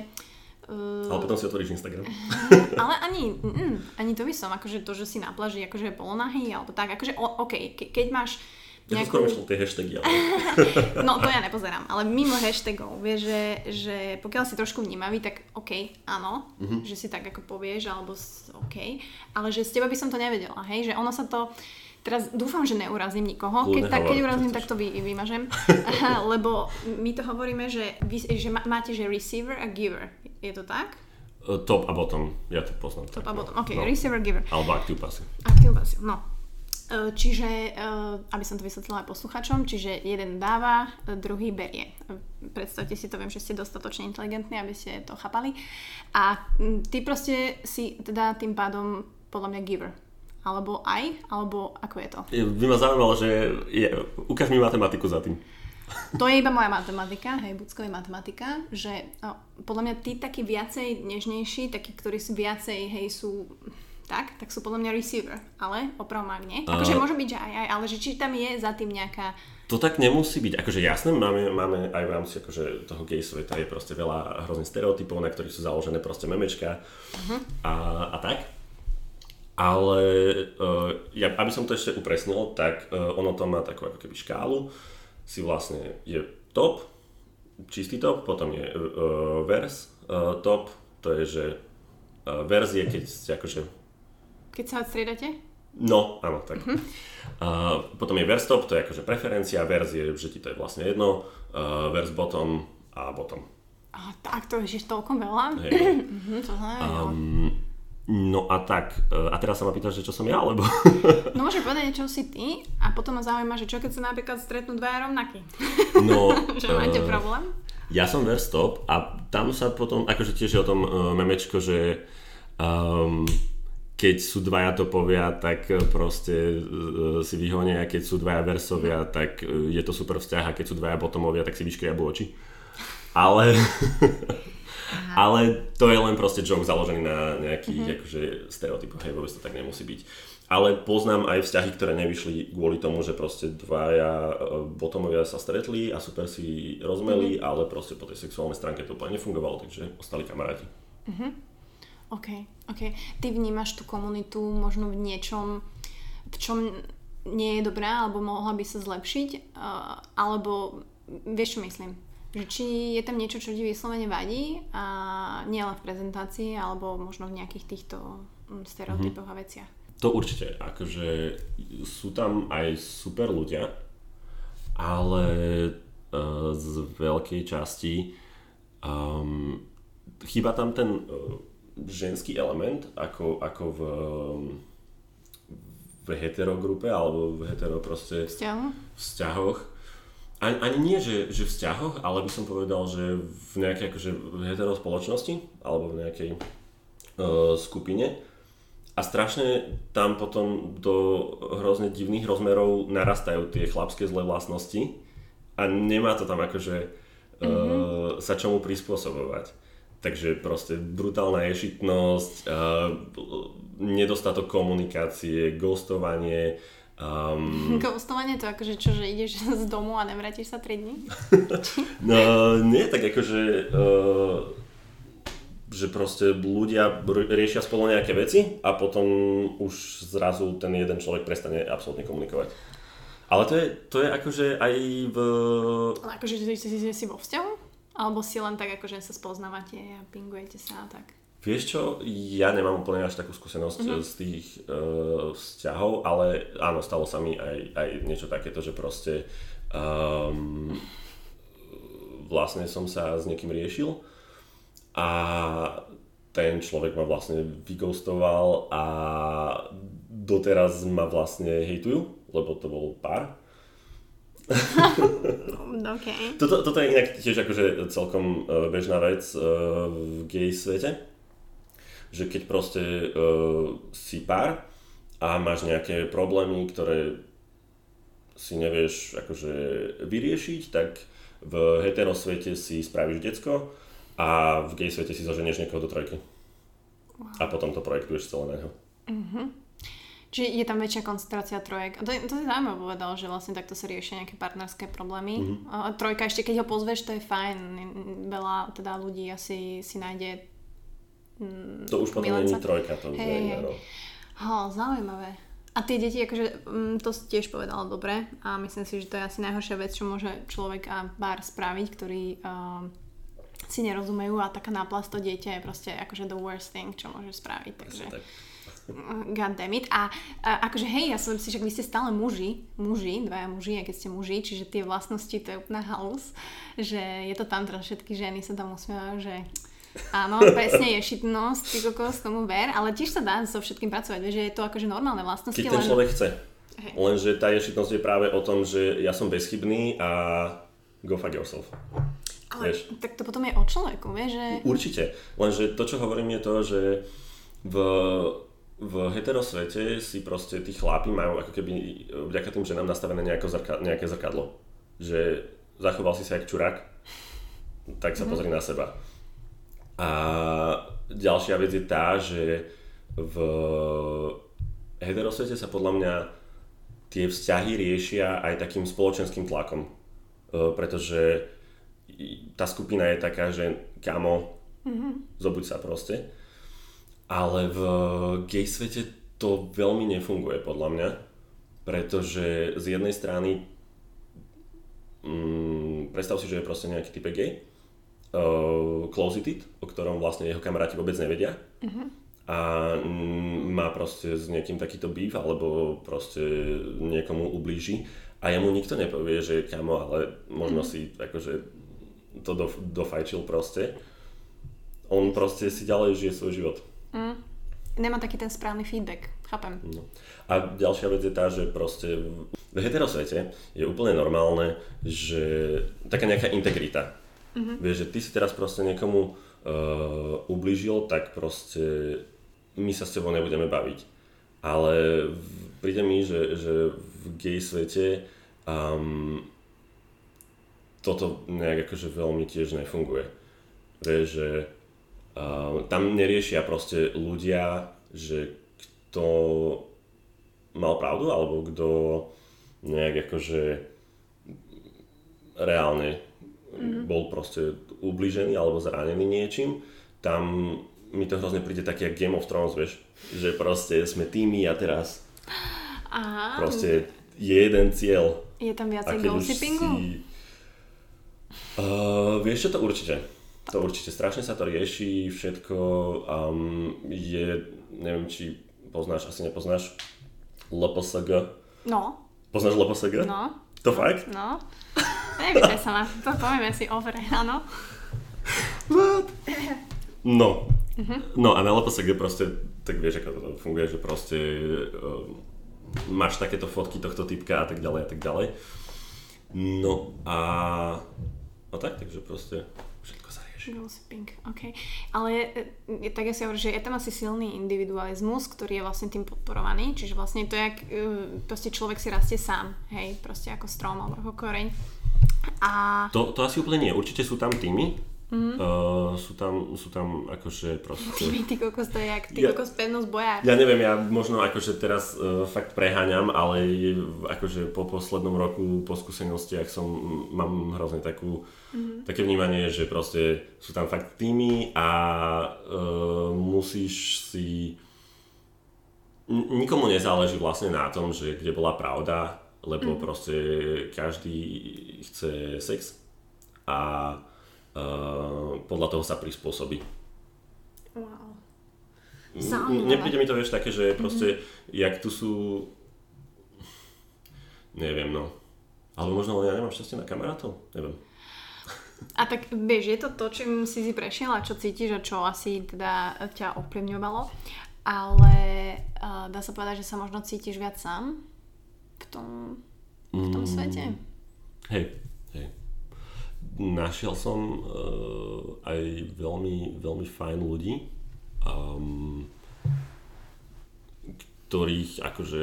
[SPEAKER 2] Uh, ale potom si otvoríš Instagram. (laughs)
[SPEAKER 1] ale ani, mm, ani to by som, akože to, že si na plaži akože polonahý, alebo tak, akože o, OK, ke, keď máš
[SPEAKER 2] nejakú... Ja skôr myšľam tie hashtagy, ale... (laughs)
[SPEAKER 1] no to ja nepozerám, ale mimo hashtagov, vieš, že, že pokiaľ si trošku vnímavý, tak OK, áno, mm-hmm. že si tak ako povieš, alebo OK, ale že z teba by som to nevedela, hej, že ono sa to Teraz dúfam, že neurazím nikoho. Keď, tak, keď urazím, tak to vy, vymažem. (laughs) Lebo my to hovoríme, že, vy, že máte že receiver a giver. Je to tak?
[SPEAKER 2] Uh, top a bottom. Ja to poznám.
[SPEAKER 1] Top tak, a bottom. OK, no. receiver, giver.
[SPEAKER 2] Alebo active passive.
[SPEAKER 1] Active passive, no. Uh, čiže, uh, aby som to vysvetlila aj posluchačom, čiže jeden dáva, druhý berie. Predstavte si to, viem, že ste dostatočne inteligentní, aby ste to chápali. A ty proste si teda tým pádom podľa mňa giver alebo aj? Alebo ako je to?
[SPEAKER 2] By ma zaujímalo, že je, ukáž mi matematiku za tým.
[SPEAKER 1] To je iba moja matematika, hej, Bucko je matematika, že no, podľa mňa tí takí viacej nežnejší, takí, ktorí sú viacej, hej, sú tak, tak sú podľa mňa receiver, ale opravom ak nie. Akože môže byť, že aj, aj, ale že či tam je za tým nejaká...
[SPEAKER 2] To tak nemusí byť, akože jasné, máme, máme aj v rámci akože toho gay sveta je proste veľa hrozných stereotypov, na ktorých sú založené proste memečka uh-huh. a, a tak. Ale uh, ja, aby som to ešte upresnil, tak uh, ono to má takú ako keby škálu. Si vlastne je top, čistý top, potom je uh, vers uh, top, to je, že uh, vers je, keď ste akože...
[SPEAKER 1] Keď sa odstriedate?
[SPEAKER 2] No, áno, tak. Uh-huh. Uh, potom je vers top, to je akože preferencia, vers je, že ti to je vlastne jedno, uh, vers bottom a bottom.
[SPEAKER 1] A tak, to je toľko veľa? Hey. uh-huh, to um,
[SPEAKER 2] No a tak, e, a teraz sa ma pýtaš, že čo som ja, alebo... (laughs)
[SPEAKER 1] No môžeš povedať, čo si ty a potom ma zaujíma, že čo keď sa napríklad stretnú dvaja rovnakí.
[SPEAKER 2] No... (laughs)
[SPEAKER 1] že máte uh, problém?
[SPEAKER 2] Ja som verstop a tam sa potom, akože tiež je o tom uh, memečko, že um, keď sú dvaja topovia, tak proste uh, si vyhonia, a keď sú dvaja versovia, tak uh, je to super vzťah a keď sú dvaja botomovia, tak si vyškriabu oči. Ale... (laughs) Ale to je len proste joke založený na nejakých mm-hmm. akože, stereotypoch, hej, vôbec to tak nemusí byť. Ale poznám aj vzťahy, ktoré nevyšli kvôli tomu, že proste dvaja e, botomovia sa stretli a super si rozmeli, mm-hmm. ale proste po tej sexuálnej stránke to úplne nefungovalo, takže ostali kamaráti.
[SPEAKER 1] Mm-hmm. OK, OK. Ty vnímaš tú komunitu možno v niečom, v čom nie je dobrá, alebo mohla by sa zlepšiť, uh, alebo vieš, čo myslím? Že či je tam niečo, čo ti vyslovene vadí a nie len v prezentácii alebo možno v nejakých týchto mm, stereotypoch mm-hmm. a veciach.
[SPEAKER 2] To určite, akože sú tam aj super ľudia, ale uh, z veľkej časti um, chýba tam ten uh, ženský element, ako, ako v, v heterogrupe alebo v hetero proste
[SPEAKER 1] Vzťahu?
[SPEAKER 2] vzťahoch ani, ani nie, že, že v vzťahoch, ale by som povedal, že v nejakej akože hetero spoločnosti alebo v nejakej uh, skupine a strašne tam potom do hrozne divných rozmerov narastajú tie chlapské zlé vlastnosti a nemá to tam akože uh, mm-hmm. sa čomu prispôsobovať. Takže proste brutálna ješitnosť, uh, nedostatok komunikácie, ghostovanie,
[SPEAKER 1] Um, Ghostovanie to akože čo, že ideš (laughs) z domu a nevrátiš sa 3 dní? (laughs)
[SPEAKER 2] no nie, tak akože uh, že proste ľudia riešia spolu nejaké veci a potom už zrazu ten jeden človek prestane absolútne komunikovať. Ale to je, to je akože aj v...
[SPEAKER 1] Ale akože si, si, si, si vo vzťahu? Alebo si len tak akože sa spoznávate a pingujete sa a tak?
[SPEAKER 2] Vieš čo, ja nemám úplne až takú skúsenosť mm-hmm. z tých uh, vzťahov, ale áno, stalo sa mi aj, aj niečo takéto, že proste um, vlastne som sa s niekým riešil a ten človek ma vlastne vyghostoval a doteraz ma vlastne hejtujú, lebo to bol pár. (laughs)
[SPEAKER 1] okay.
[SPEAKER 2] toto, toto je inak tiež akože celkom uh, bežná vec uh, v gay svete že keď proste uh, si pár a máš nejaké problémy, ktoré si nevieš akože vyriešiť, tak v heterosvete si spravíš decko a v gay svete si zoženieš niekoho do trojky. Wow. A potom to projektuješ celé na neho.
[SPEAKER 1] Uh-huh. Čiže je tam väčšia koncentrácia trojek. A to, to si zaujímavé povedal, že vlastne takto sa riešia nejaké partnerské problémy. Mm-hmm. A trojka ešte, keď ho pozveš, to je fajn. Veľa teda ľudí asi si nájde
[SPEAKER 2] To už potom nie je trojka, to už hey, je no.
[SPEAKER 1] Ho, zaujímavé. A tie deti, akože, mm, to si tiež povedala dobre a myslím si, že to je asi najhoršia vec, čo môže človek a bar spraviť, ktorý uh, si nerozumejú a taká náplast to dieťa je proste akože the worst thing, čo môže spraviť. Takže... Tak. (laughs) God damn it. A, a akože hej, ja som si, že vy ste stále muži, muži, dvaja muži, aj keď ste muži, čiže tie vlastnosti to je úplná halus, že je to tam teraz všetky ženy sa tam usmievajú, že Áno, presne je šitnosť, ty kokos, tomu ver, ale tiež sa dá so všetkým pracovať, vieš, že je to akože normálne vlastnosti.
[SPEAKER 2] Keď ten človek chce. Hej. Lenže tá ješitnosť je práve o tom, že ja som bezchybný a go fuck yourself.
[SPEAKER 1] Ale vieš? tak to potom je o človeku, vieš, že...
[SPEAKER 2] Určite, lenže to, čo hovorím je to, že v, v heterosvete si proste tí chlapi majú ako keby vďaka tým ženám nastavené zrka, nejaké zrkadlo. Že zachoval si sa jak čurák, tak sa mm-hmm. pozri na seba a ďalšia vec je tá, že v heterosvete sa podľa mňa tie vzťahy riešia aj takým spoločenským tlakom. E, pretože tá skupina je taká, že kamo, mm-hmm. zobuď sa proste. Ale v gay svete to veľmi nefunguje podľa mňa, pretože z jednej strany mm, predstav si, že je proste nejaký type gay uh, Closeted, o ktorom vlastne jeho kamaráti vôbec nevedia. Uh-huh. A mm, má proste s niekým takýto býv, alebo proste niekomu ublíži. A jemu nikto nepovie, že kamo, ale možno uh-huh. si akože to do, dofajčil proste. On proste si ďalej žije svoj život. Uh-huh.
[SPEAKER 1] Nemá taký ten správny feedback, chápem. No.
[SPEAKER 2] A ďalšia vec je tá, že proste v heterosvete je úplne normálne, že taká nejaká integrita Mm-hmm. Vieš, že ty si teraz proste niekomu uh, ublížil, tak proste my sa s tebou nebudeme baviť. Ale príde mi, že, že v gay svete um, toto nejak akože veľmi tiež nefunguje. Vieš, že uh, tam neriešia proste ľudia, že kto mal pravdu, alebo kto nejak akože reálne mm-hmm. bol proste ubližený alebo zranený niečím, tam mi to hrozne príde také jak Game of Thrones, vieš, že proste sme týmy a teraz Aha. proste je jeden cieľ.
[SPEAKER 1] Je tam viacej gossipingu? Si...
[SPEAKER 2] Uh, vieš čo, to určite. To určite, strašne sa to rieši, všetko um, je, neviem, či poznáš, asi nepoznáš, LPSG.
[SPEAKER 1] No.
[SPEAKER 2] Poznáš LPSG?
[SPEAKER 1] No.
[SPEAKER 2] To fakt?
[SPEAKER 1] No. Nepýtaj sa ma, to povieme si over, áno.
[SPEAKER 2] What? No. Uh-huh. No a na LPSG proste, tak vieš, ako to funguje, že proste uh, máš takéto fotky tohto typka a tak ďalej a tak ďalej. No a... No tak, takže proste všetko sa rieši.
[SPEAKER 1] Gossiping, ok. Ale e, tak ja si hovorím, že je tam asi silný individualizmus, ktorý je vlastne tým podporovaný, čiže vlastne to je, jak e, proste človek si rastie sám, hej, proste ako strom alebo ako koreň
[SPEAKER 2] a... To, to asi úplne nie. Určite sú tam týmy, Mm. Uh, sú, tam, sú tam akože proste...
[SPEAKER 1] Ty, ty kokos to je jak, ty ja, kokos pevnosť bojár.
[SPEAKER 2] Ja neviem, ja možno akože teraz uh, fakt preháňam, ale akože po poslednom roku, po skúsenostiach som, mám hrozne takú, mm. také vnímanie, že proste sú tam fakt týmy a uh, musíš si... Nikomu nezáleží vlastne na tom, že kde bola pravda, lebo mm. proste každý chce sex a uh, podľa toho sa prispôsobí.
[SPEAKER 1] Wow.
[SPEAKER 2] Nepríde mi to, vieš, také, že proste, mm-hmm. jak tu sú... Neviem, no. Alebo možno ja nemám šťastie na kamarátov? Neviem.
[SPEAKER 1] A tak vieš, je to to, čím si si prešiel a čo cítiš a čo asi teda ťa ovplyvňovalo. Ale uh, dá sa povedať, že sa možno cítiš viac sám v tom, v tom mm, svete?
[SPEAKER 2] Hej, hej. Našiel som uh, aj veľmi, veľmi fajn ľudí, um, ktorých akože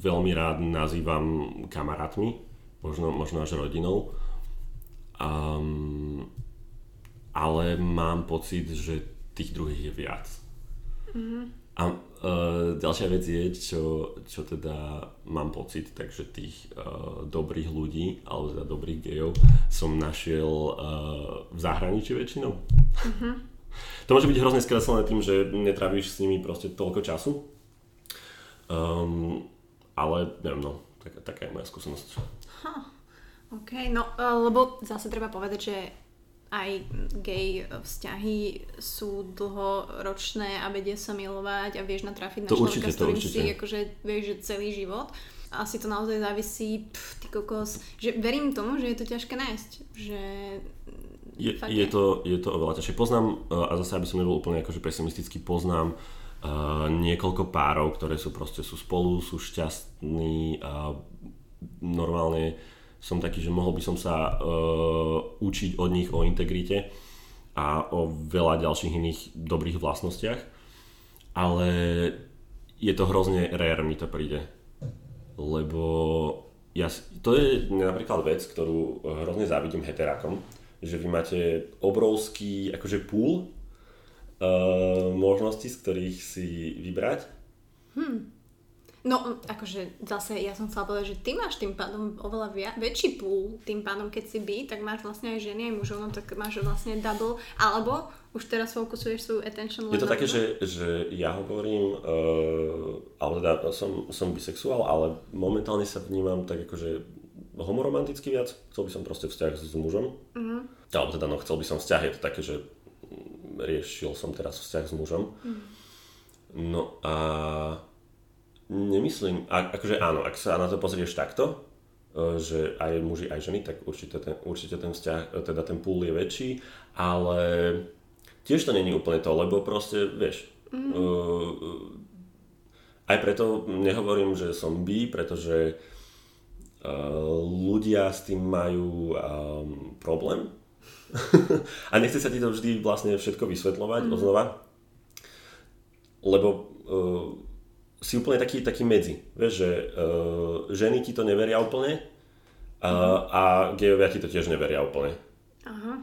[SPEAKER 2] veľmi rád nazývam kamarátmi, možno, možno až rodinou. Um, ale mám pocit, že tých druhých je viac. Mm-hmm. A uh, ďalšia vec je, čo, čo teda mám pocit, takže tých uh, dobrých ľudí, alebo teda dobrých gejov som našiel uh, v zahraničí väčšinou. Mm-hmm. To môže byť hrozne skreslené tým, že netrávíš s nimi proste toľko času. Um, ale neviem, no, taká, taká je moja skúsenosť.
[SPEAKER 1] Huh. OK, no lebo zase treba povedať, že aj gay vzťahy sú dlhoročné a vedie sa milovať a vieš natrafiť na človeka, s ktorým si akože vieš, že celý život. Asi to naozaj závisí, pf, ty kokos, že verím tomu, že je to ťažké nájsť, že
[SPEAKER 2] je, je, to, je to oveľa ťažšie. Poznám, a zase aby som nebol úplne akože pesimistický, poznám uh, niekoľko párov, ktoré sú proste sú spolu, sú šťastní a normálne som taký, že mohol by som sa uh, učiť od nich o integrite a o veľa ďalších iných dobrých vlastnostiach, ale je to hrozne rare, mi to príde. Lebo ja, to je napríklad vec, ktorú hrozne závidím heterákom, že vy máte obrovský akože pool uh, možností, z ktorých si vybrať.
[SPEAKER 1] Hmm No, akože zase ja som chcela povedať, že ty máš tým pádom oveľa via- väčší pool, tým pádom keď si by, tak máš vlastne aj ženy, aj mužov, no tak máš vlastne double, alebo už teraz fokusuješ svoju attention
[SPEAKER 2] Je to také, že, že ja hovorím, uh, ale teda som, som bisexuál, ale momentálne sa vnímam tak akože homoromanticky viac, chcel by som proste vzťah s mužom, uh-huh. alebo teda no chcel by som vzťah, je to také, že riešil som teraz vzťah s mužom. Uh-huh. No a Nemyslím, a, akože áno, ak sa na to pozrieš takto, e, že aj muži, aj ženy, tak určite ten, určite ten vzťah, e, teda ten pool je väčší, ale tiež to není úplne to, lebo proste, vieš, mm. uh, aj preto nehovorím, že som bi, pretože uh, ľudia s tým majú um, problém (laughs) a nechce sa ti to vždy vlastne všetko vysvetľovať mm. oznova, lebo uh, si úplne taký, taký medzi. Vieš, že uh, ženy ti to neveria úplne a, uh, a gejovia ti to tiež neveria úplne.
[SPEAKER 1] Aha.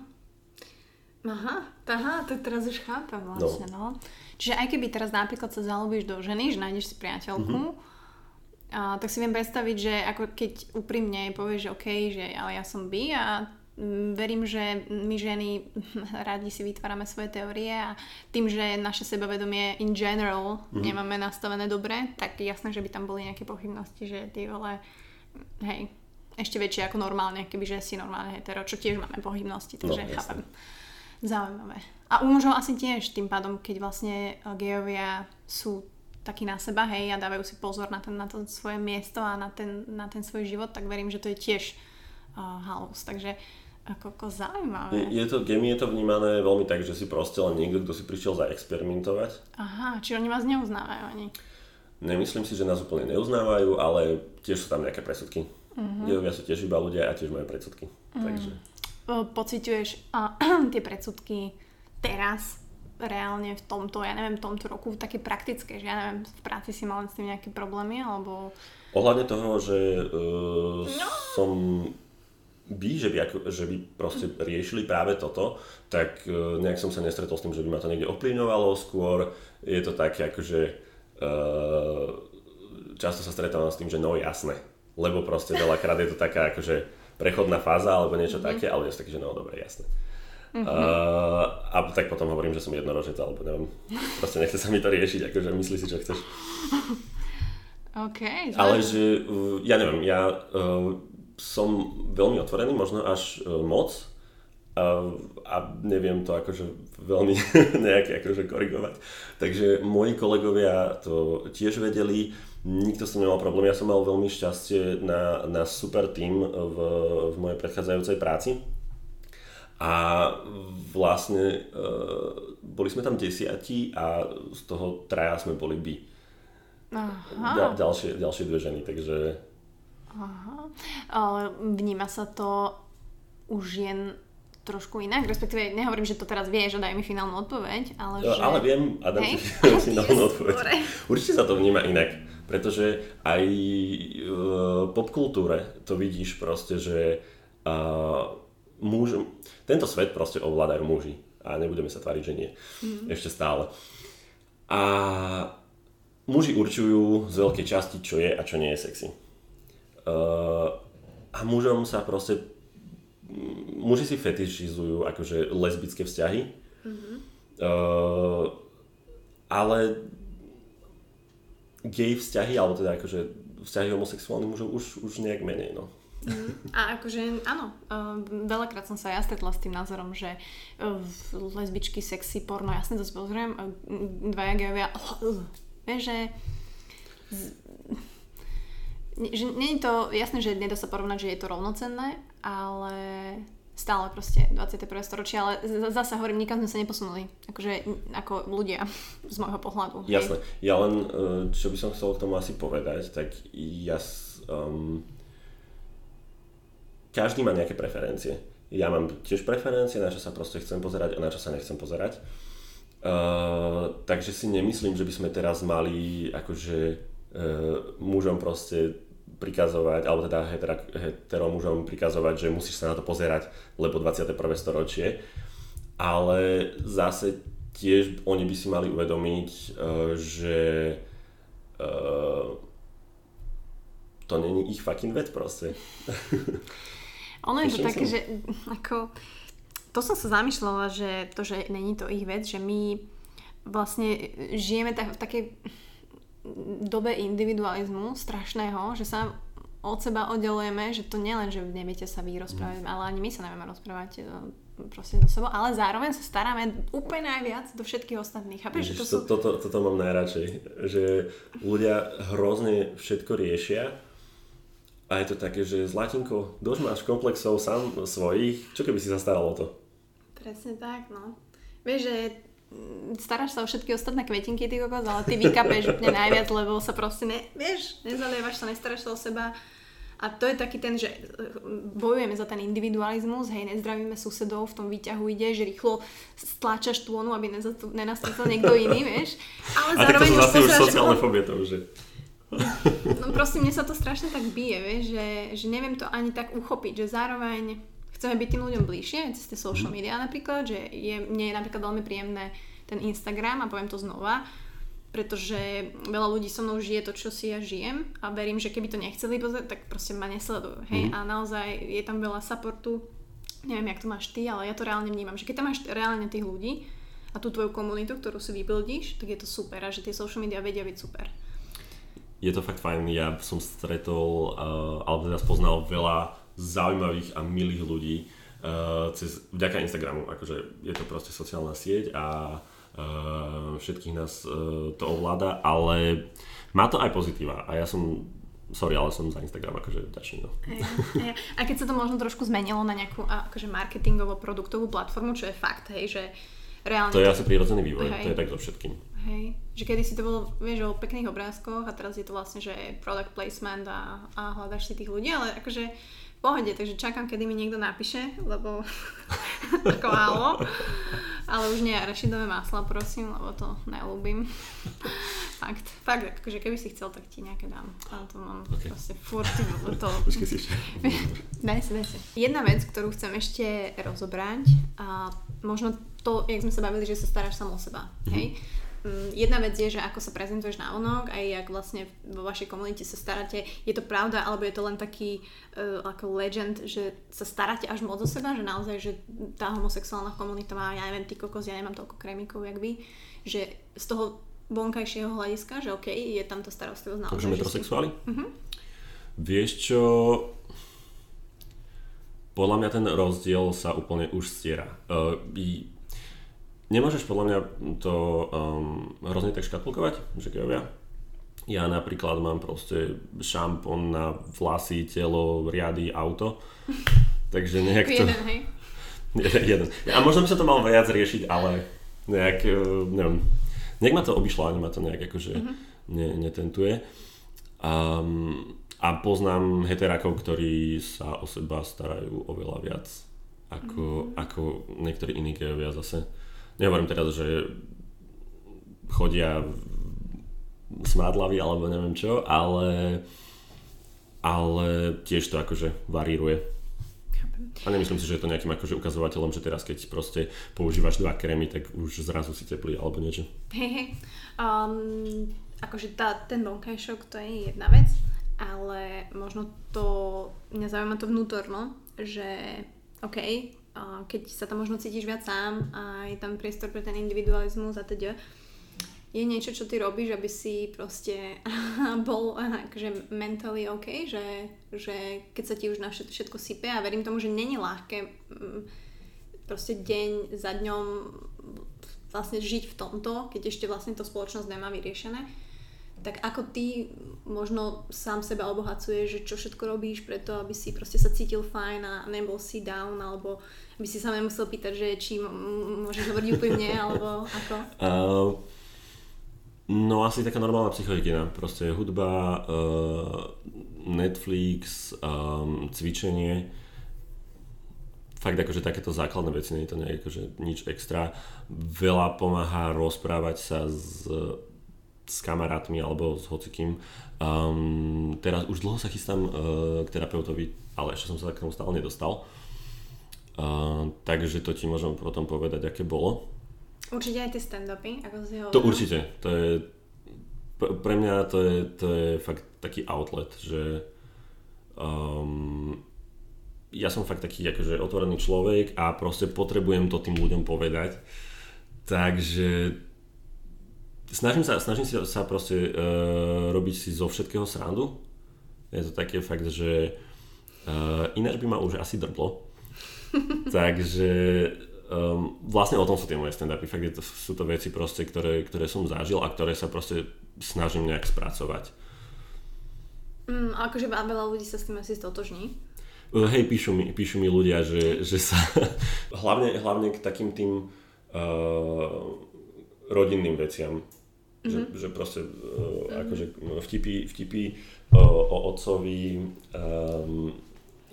[SPEAKER 1] Aha, aha, to teraz už chápem vlastne, no. no. Čiže aj keby teraz napríklad sa zalúbíš do ženy, že nájdeš si priateľku, mm-hmm. a, tak si viem predstaviť, že ako keď úprimne povieš, že OK, že ale ja som by a verím, že my ženy (laughs) radi si vytvárame svoje teórie a tým, že naše sebavedomie in general mm. nemáme nastavené dobre, tak jasné, že by tam boli nejaké pochybnosti, že ty vole, hej, ešte väčšie ako normálne, kebyže si normálne hetero, čo tiež máme pochybnosti, takže no, chápem. Zaujímavé. A u mužov asi tiež tým pádom, keď vlastne eh, gejovia sú takí na seba, hej, a dávajú si pozor na, ten, na to svoje miesto a na ten, na ten svoj život, tak verím, že to je tiež uh, halus. Takže ako, ako zaujímavé.
[SPEAKER 2] Je, je to, gemi je to vnímané veľmi tak, že si proste len niekto, kto si prišiel zaexperimentovať.
[SPEAKER 1] Aha, či oni vás neuznávajú ani?
[SPEAKER 2] Nemyslím si, že nás úplne neuznávajú, ale tiež sú tam nejaké presudky. Uh-huh. Ja sú tiež iba ľudia a tiež majú predsudky. Uh-huh. Takže.
[SPEAKER 1] Pociťuješ uh, (clears throat) tie predsudky teraz reálne v tomto, ja neviem, v tomto roku také praktické, že ja neviem, v práci si mal s tým nejaké problémy, alebo...
[SPEAKER 2] Ohľadne toho, že uh, no. som by, že by, ako, že by proste riešili práve toto, tak uh, nejak som sa nestretol s tým, že by ma to niekde ovplyvňovalo, skôr je to také akože uh, často sa stretávam s tým, že no jasné, lebo proste veľakrát je to taká akože prechodná fáza alebo niečo mm-hmm. také, ale je to také, že no dobre, jasné. Mm-hmm. Uh, a tak potom hovorím, že som jednorožec, alebo neviem, proste nechce sa mi to riešiť, akože myslí si, čo chceš. (laughs)
[SPEAKER 1] Okay,
[SPEAKER 2] ale že, uh, ja neviem, ja uh, som veľmi otvorený, možno až uh, moc a, a neviem to akože veľmi (laughs) nejaké akože korigovať. Takže moji kolegovia to tiež vedeli, nikto s tým nemal problém, ja som mal veľmi šťastie na, na super tým v, v mojej predchádzajúcej práci. A vlastne uh, boli sme tam desiatí a z toho traja sme boli by. Aha. ďalšie, ďalšie dve ženy, takže
[SPEAKER 1] Aha. Vníma sa to už jen trošku inak, respektíve nehovorím, že to teraz vieš a daj mi finálnu odpoveď, ale no, že...
[SPEAKER 2] Ale viem a dám hey? si (laughs) finálnu (laughs) odpoveď. Určite sa to vníma inak, pretože aj v popkultúre to vidíš proste, že uh, muž, tento svet proste ovládajú muži a nebudeme sa tváriť, že nie. Mm. Ešte stále. A muži určujú z veľkej časti, čo je a čo nie je sexy. Uh, a mužom sa proste muži si fetišizujú akože lesbické vzťahy, mm-hmm. uh, ale gay vzťahy, alebo teda akože vzťahy homosexuálnych mužov už, už nejak menej, no.
[SPEAKER 1] Mm. A akože áno, uh, veľakrát som sa ja stretla s tým názorom, že lesbičky, sexy, porno, jasne to si pozriem, uh, dvaja gejovia, (laughs) vieš, že že nie je to, jasné, že nedá sa porovnať, že je to rovnocenné, ale stále proste 21. storočie, ale zase hovorím, nikam sme sa neposunuli, akože ako ľudia (laughs) z môjho pohľadu.
[SPEAKER 2] Jasné, ja len, e, čo by som chcel k tomu asi povedať, tak ja um, každý má nejaké preferencie. Ja mám tiež preferencie, na čo sa proste chcem pozerať a na čo sa nechcem pozerať. Uh, takže si nemyslím, že by sme teraz mali akože uh, mužom proste prikazovať, alebo teda hetero, hetero mužom prikazovať, že musíš sa na to pozerať, lebo 21. storočie. Ale zase tiež oni by si mali uvedomiť, uh, že uh, to není ich fucking vec proste. (laughs)
[SPEAKER 1] Ono je to také, že (laughs) ako, to som sa zamýšľala, že to, že není to ich vec, že my vlastne žijeme tak, v takej dobe individualizmu strašného, že sa od seba oddelujeme, že to nielen, že neviete sa vy rozprávať, mm. ale ani my sa nevieme rozprávať e, proste so sebou, ale zároveň sa staráme úplne najviac do všetkých ostatných. Chápeš,
[SPEAKER 2] Ježiš, to sú... toto, toto mám najradšej, že ľudia hrozne všetko riešia a je to také, že Zlatinko, dosť máš komplexov sám svojich, čo keby si sa staral o to?
[SPEAKER 1] Presne tak, no. Vieš, že staráš sa o všetky ostatné kvetinky, ty kokos, ale ty vykapeš úplne najviac, lebo sa proste, ne, vieš, nezalievaš sa, nestaráš sa o seba. A to je taký ten, že eh, bojujeme za ten individualizmus, hej, nezdravíme susedov, v tom výťahu ide, že rýchlo stláčaš tônu, aby nenastúpil niekto iný, vieš.
[SPEAKER 2] Ale A zároveň tak to sú zase už sociálne fobie to už je.
[SPEAKER 1] No proste mne sa to strašne tak bije, vieš, že, že neviem to ani tak uchopiť, že zároveň chceme byť tým ľuďom bližšie, cez tie social mhm. media napríklad, že je, mne je napríklad veľmi príjemné ten Instagram a poviem to znova, pretože veľa ľudí so mnou žije to, čo si ja žijem a verím, že keby to nechceli pozrieť, tak proste ma nesledujú, hej, mm. a naozaj je tam veľa supportu, neviem, jak to máš ty, ale ja to reálne vnímam, že keď tam máš reálne tých ľudí a tú tvoju komunitu, ktorú si vybuildíš, tak je to super a že tie social media vedia byť super
[SPEAKER 2] je to fakt fajn. Ja som stretol, uh, alebo teda spoznal veľa zaujímavých a milých ľudí uh, cez, vďaka Instagramu. Akože je to proste sociálna sieť a uh, všetkých nás uh, to ovláda, ale má to aj pozitíva a ja som sorry, ale som za Instagram akože vďačný. No.
[SPEAKER 1] A keď sa to možno trošku zmenilo na nejakú akože marketingovo-produktovú platformu, čo je fakt, hej, že reálne...
[SPEAKER 2] To je asi prírodzený vývoj, hej. to je tak so všetkým.
[SPEAKER 1] Hej. Že kedy si to bolo, vieš, o pekných obrázkoch a teraz je to vlastne, že product placement a, a hľadaš si tých ľudí, ale akože v pohode, takže čakám, kedy mi niekto napíše, lebo (laughs) ako álo. Ale už nie rašidové masla, prosím, lebo to neľúbim. fakt, fakt, akože keby si chcel, tak ti nejaké dám. Ale to mám okay. proste furt to... (laughs) daj si, daj si. Jedna vec, ktorú chcem ešte rozobrať, a možno to, jak sme sa bavili, že sa staráš samo o seba, mm-hmm. hej? Mm, jedna vec je, že ako sa prezentuješ na onok, aj ak vlastne vo vašej komunite sa staráte, je to pravda, alebo je to len taký uh, ako legend, že sa staráte až moc o seba, že naozaj, že tá homosexuálna komunita má, ja neviem, ty kokos, ja nemám toľko krémikov, jak vy, že z toho vonkajšieho hľadiska, že OK, je tam to starostlivosť naozaj.
[SPEAKER 2] Takže metrosexuáli? Si... Uh-huh. Vieš čo, podľa mňa ten rozdiel sa úplne už stiera. Uh, Nemôžeš podľa mňa to um, hrozne tak škatulkovať, že ja. Ja napríklad mám proste šampón na vlasy, telo, riady, auto. (laughs) Takže nejak to...
[SPEAKER 1] Jeden, hej? (laughs)
[SPEAKER 2] jeden. A možno by sa to malo viac riešiť, ale nejak, e, neviem, nejak ma to obišlo, ani ma to nejak akože uh-huh. ne, netentuje. Um, a poznám heterákov, ktorí sa o seba starajú oveľa viac ako, mm. ako niektorí iní gejovia zase. Nehovorím teraz, že chodia smádlavy alebo neviem čo, ale, ale tiež to akože varíruje. A nemyslím si, že je to nejakým akože ukazovateľom, že teraz keď proste používaš dva krémy, tak už zrazu si teplý alebo niečo.
[SPEAKER 1] Um, akože tá, ten vonkajšok to je jedna vec, ale možno to, mňa zaujíma to vnútorno, že OK, keď sa tam možno cítiš viac sám a je tam priestor pre ten individualizmus a teda, je niečo, čo ty robíš, aby si proste (laughs) bol akože mentally OK, že, že keď sa ti už na všetko, všetko sype a verím tomu, že není ľahké mm, proste deň za dňom vlastne žiť v tomto, keď ešte vlastne to spoločnosť nemá vyriešené, tak ako ty možno sám seba obohacuješ, že čo všetko robíš preto, aby si proste sa cítil fajn a nebol si down, alebo by si sa nemusel pýtať, že či môžeš hovoriť úplne, (laughs) alebo ako? Uh,
[SPEAKER 2] No asi taká normálna psychohygiena, proste hudba, uh, Netflix, um, cvičenie, fakt akože takéto základné veci, nie je to nejak akože nič extra. Veľa pomáha rozprávať sa s, s kamarátmi alebo s hocikým. Um, teraz už dlho sa chystám uh, k terapeutovi, ale ešte som sa k tomu stále nedostal. Uh, takže to ti môžem potom povedať, aké bolo.
[SPEAKER 1] Určite aj tie stand-upy, ako si hovoril.
[SPEAKER 2] To určite, to je, pre mňa to je, to je fakt taký outlet, že um, ja som fakt taký akože otvorený človek a proste potrebujem to tým ľuďom povedať. Takže snažím sa, snažím sa proste uh, robiť si zo všetkého srandu. Je to také fakt, že uh, ináč by ma už asi drblo. (laughs) Takže um, vlastne o tom sú tie moje stand-upy. Fakt to, sú to veci proste, ktoré, ktoré som zažil a ktoré sa proste snažím nejak spracovať.
[SPEAKER 1] Mm, akože veľa ľudí sa s tým asi stotožní.
[SPEAKER 2] Uh, hej, píšu mi, píšu mi ľudia, že, že sa... (laughs) hlavne, hlavne k takým tým uh, rodinným veciam. Mm-hmm. Že, že proste uh, mm-hmm. akože vtipy, vtipy uh, o otcovi, um,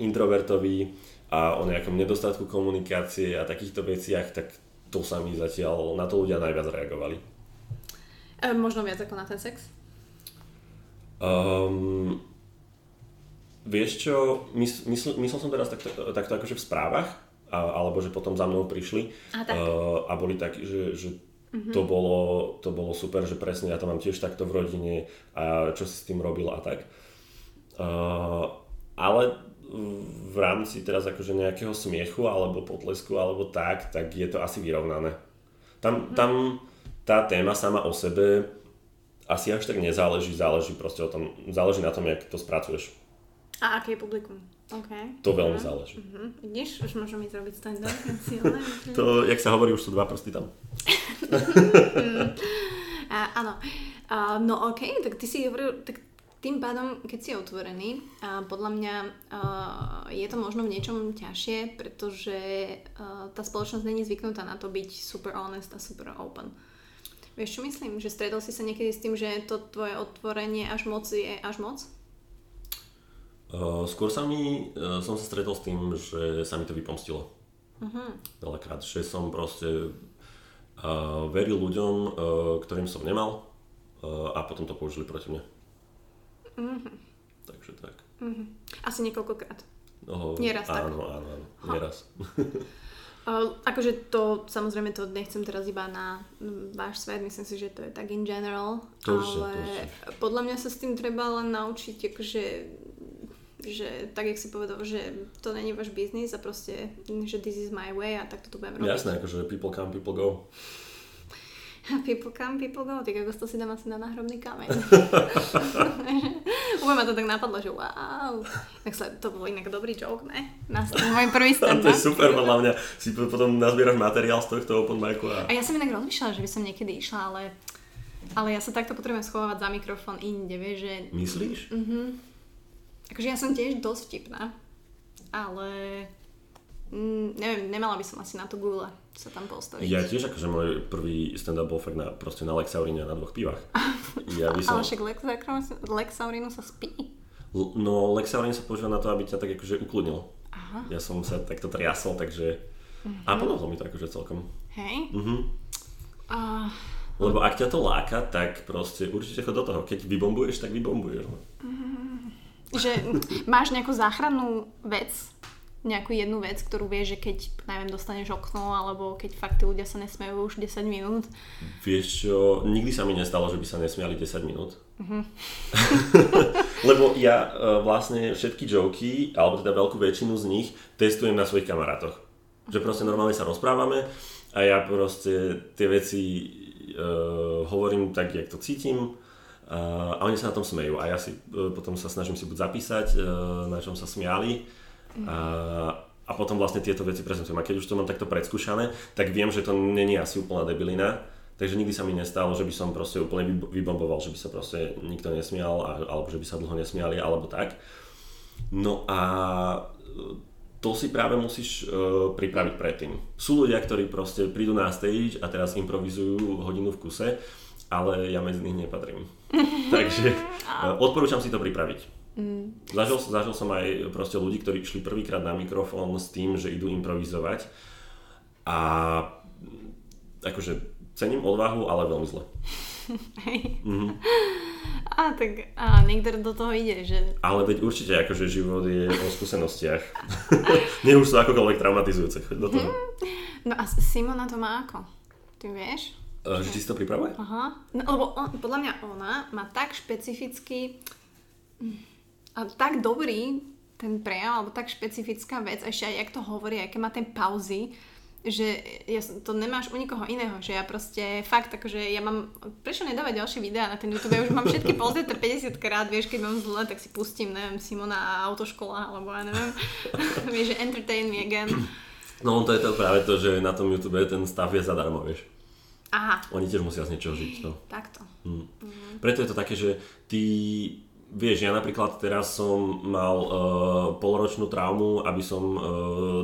[SPEAKER 2] introvertovi, a o nejakom nedostatku komunikácie a takýchto veciach, tak to sa mi zatiaľ, na to ľudia najviac reagovali.
[SPEAKER 1] E, možno viac ako na ten sex?
[SPEAKER 2] Um, vieš čo, mysl, mysl, myslel som teraz takto, takto akože v správach, a, alebo že potom za mnou prišli a, tak. uh, a boli takí, že, že mm-hmm. to, bolo, to bolo super, že presne ja to mám tiež takto v rodine a čo si s tým robil a tak. Uh, ale v rámci teraz akože nejakého smiechu alebo potlesku alebo tak, tak je to asi vyrovnané. Tam, mhm. tam tá téma sama o sebe asi až tak nezáleží, záleží proste o tom, záleží na tom, jak to spracuješ.
[SPEAKER 1] A aké je publikum? Okay.
[SPEAKER 2] To veľmi uh-huh. záleží.
[SPEAKER 1] Uh-huh. Vidíš, už môžeme ísť robiť stand-up. (laughs)
[SPEAKER 2] to, jak sa hovorí, už sú dva prsty tam. (laughs)
[SPEAKER 1] a, áno. Uh, no okay, tak ty si hovoril, tak tým pádom, keď si otvorený, a podľa mňa uh, je to možno v niečom ťažšie, pretože uh, tá spoločnosť není zvyknutá na to byť super honest a super open. Vieš čo myslím? Že stretol si sa niekedy s tým, že to tvoje otvorenie až moc je až moc?
[SPEAKER 2] Uh, skôr sa mi, uh, som sa stretol s tým, že sa mi to vypomstilo. Uh-huh. Veľakrát, že som proste uh, veril ľuďom, uh, ktorým som nemal uh, a potom to použili proti mne. Mm-hmm. Takže tak.
[SPEAKER 1] Mm-hmm. Asi niekoľkokrát.
[SPEAKER 2] No,
[SPEAKER 1] Nieraz
[SPEAKER 2] áno, tak. Áno, áno, áno. Nieraz.
[SPEAKER 1] Uh, (laughs) akože to, samozrejme to nechcem teraz iba na váš svet, myslím si, že to je tak in general, to ale to podľa mňa sa s tým treba len naučiť, akože že tak, jak si povedal, že to není váš biznis a proste, že this is my way a tak to tu budem robiť.
[SPEAKER 2] Jasné, akože people come, people go. (laughs)
[SPEAKER 1] People come, people go, tak ako to si dám asi na náhrobný kameň. (laughs) (laughs) Úplne ma to tak napadlo, že wow. Tak sa, to bol inak dobrý joke, ne? Na môj prvý stand
[SPEAKER 2] To je super, podľa mňa. Si potom nazbieraš materiál z tohto open micu. A...
[SPEAKER 1] a ja som inak rozmýšľala, že by som niekedy išla, ale, ale ja sa takto potrebujem schovávať za mikrofón inde, vieš, že...
[SPEAKER 2] Myslíš?
[SPEAKER 1] Mhm. Akože ja som tiež dosť vtipná, ale Mm, neviem, nemala by som asi na to Google sa tam postaviť.
[SPEAKER 2] Ja tiež, akože môj prvý stand-up bol fakt na, proste na Lexaurine na dvoch pivách. (laughs)
[SPEAKER 1] Ja by som... Ale však Lexaurinu sa spí.
[SPEAKER 2] L- no Lexaurin sa používa na to, aby ťa tak akože ukludnil.
[SPEAKER 1] Aha.
[SPEAKER 2] Aha. ja som sa takto triasol, takže... Uh-huh. A pomohlo mi to akože celkom.
[SPEAKER 1] Hej?
[SPEAKER 2] Uh-huh. Uh, Lebo ak ťa to láka, tak proste určite chod do toho. Keď vybombuješ, tak vybombuješ. Uh-huh.
[SPEAKER 1] Že máš nejakú záchrannú vec, nejakú jednu vec, ktorú vieš, že keď, neviem, dostaneš okno, alebo keď fakt tí ľudia sa nesmejú už 10 minút?
[SPEAKER 2] Vieš čo, nikdy sa mi nestalo, že by sa nesmiali 10 minút. Uh-huh. (laughs) Lebo ja uh, vlastne všetky joky, alebo teda veľkú väčšinu z nich, testujem na svojich kamarátoch. Že proste normálne sa rozprávame a ja proste tie veci uh, hovorím tak, jak to cítim uh, a oni sa na tom smejú a ja si uh, potom sa snažím si buď zapísať, uh, na čom sa smiali a, a potom vlastne tieto veci prezentujem. A keď už to mám takto predskúšané, tak viem, že to není asi úplná debilina. Takže nikdy sa mi nestalo, že by som proste úplne vybomboval, že by sa proste nikto nesmial, alebo že by sa dlho nesmiali, alebo tak. No a to si práve musíš uh, pripraviť predtým. Sú ľudia, ktorí proste prídu na stage a teraz improvizujú hodinu v kuse, ale ja medzi nich nepatrím. (laughs) Takže uh, odporúčam si to pripraviť. Mm. Zažil, zažil som aj proste ľudí, ktorí išli prvýkrát na mikrofón s tým, že idú improvizovať a akože cením odvahu, ale veľmi zle. (laughs)
[SPEAKER 1] Hej. Mm-hmm. A tak a niekto do toho ide, že...
[SPEAKER 2] Ale veď určite akože život je o skúsenostiach. (laughs) Nie už sú akokoľvek traumatizujúce. do toho.
[SPEAKER 1] No a Simona to má ako? Ty vieš?
[SPEAKER 2] Uh, že si to pripravuje?
[SPEAKER 1] Aha. No, lebo on, podľa mňa ona má tak špecificky a tak dobrý ten prejav, alebo tak špecifická vec, ešte aj jak to hovorí, aké má ten pauzy, že ja, to nemáš u nikoho iného, že ja proste fakt, akože ja mám, prečo nedávať ďalšie videá na ten YouTube, ja už mám všetky pozrieť 50 krát, vieš, keď mám zle, tak si pustím, neviem, Simona a autoškola, alebo ja neviem, (laughs) vieš, že entertain me again.
[SPEAKER 2] No to je to práve to, že na tom YouTube ten stav je zadarmo, vieš.
[SPEAKER 1] Aha.
[SPEAKER 2] Oni tiež musia z niečoho žiť. No.
[SPEAKER 1] Takto.
[SPEAKER 2] Hm. Mm. Preto je to také, že ty Vieš, ja napríklad teraz som mal uh, poloročnú traumu, aby som uh,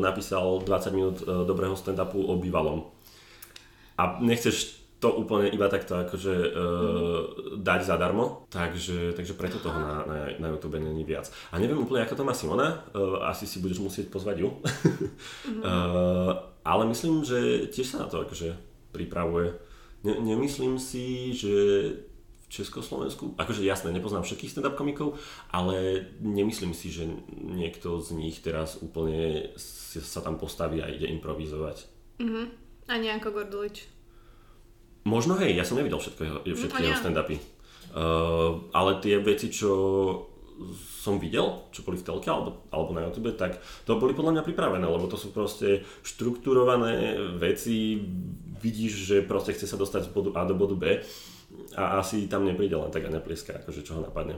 [SPEAKER 2] napísal 20 minút uh, dobrého stand-upu o bývalom. A nechceš to úplne iba takto akože uh, mm. dať zadarmo, takže, takže preto toho na, na, na YouTube není viac. A neviem úplne, ako to má Simona, uh, asi si budeš musieť pozvať ju. mm. uh, (laughs) ale myslím, že tiež sa na to akože pripravuje. Ne, nemyslím si, že Československu. Akože jasné, nepoznám všetkých stand-up komikov, ale nemyslím si, že niekto z nich teraz úplne sa tam postaví a ide improvizovať.
[SPEAKER 1] Mhm. A nejako Gordulič.
[SPEAKER 2] Možno hej, ja som nevidel všetko, mhm, všetky jeho stand-upy. Uh, ale tie veci, čo som videl, čo boli v telke alebo, alebo na YouTube, tak to boli podľa mňa pripravené, lebo to sú proste štrukturované veci, vidíš, že proste chce sa dostať z bodu A do bodu B a asi tam nepríde len tak a neplieska, akože čo ho napadne.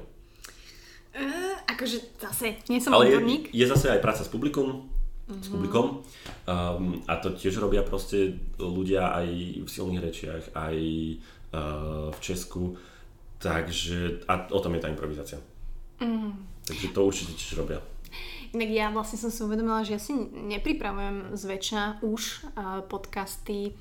[SPEAKER 1] Uh, akože zase, nie som
[SPEAKER 2] Ale odborník. Je, je zase aj práca s publikum, mm-hmm. s mhm. publikom um, a to tiež robia proste ľudia aj v silných rečiach, aj uh, v Česku, takže a o tom je tá improvizácia. Mm. Takže to určite tiež robia.
[SPEAKER 1] Inak ja vlastne som si uvedomila, že ja si nepripravujem zväčša už uh, podcasty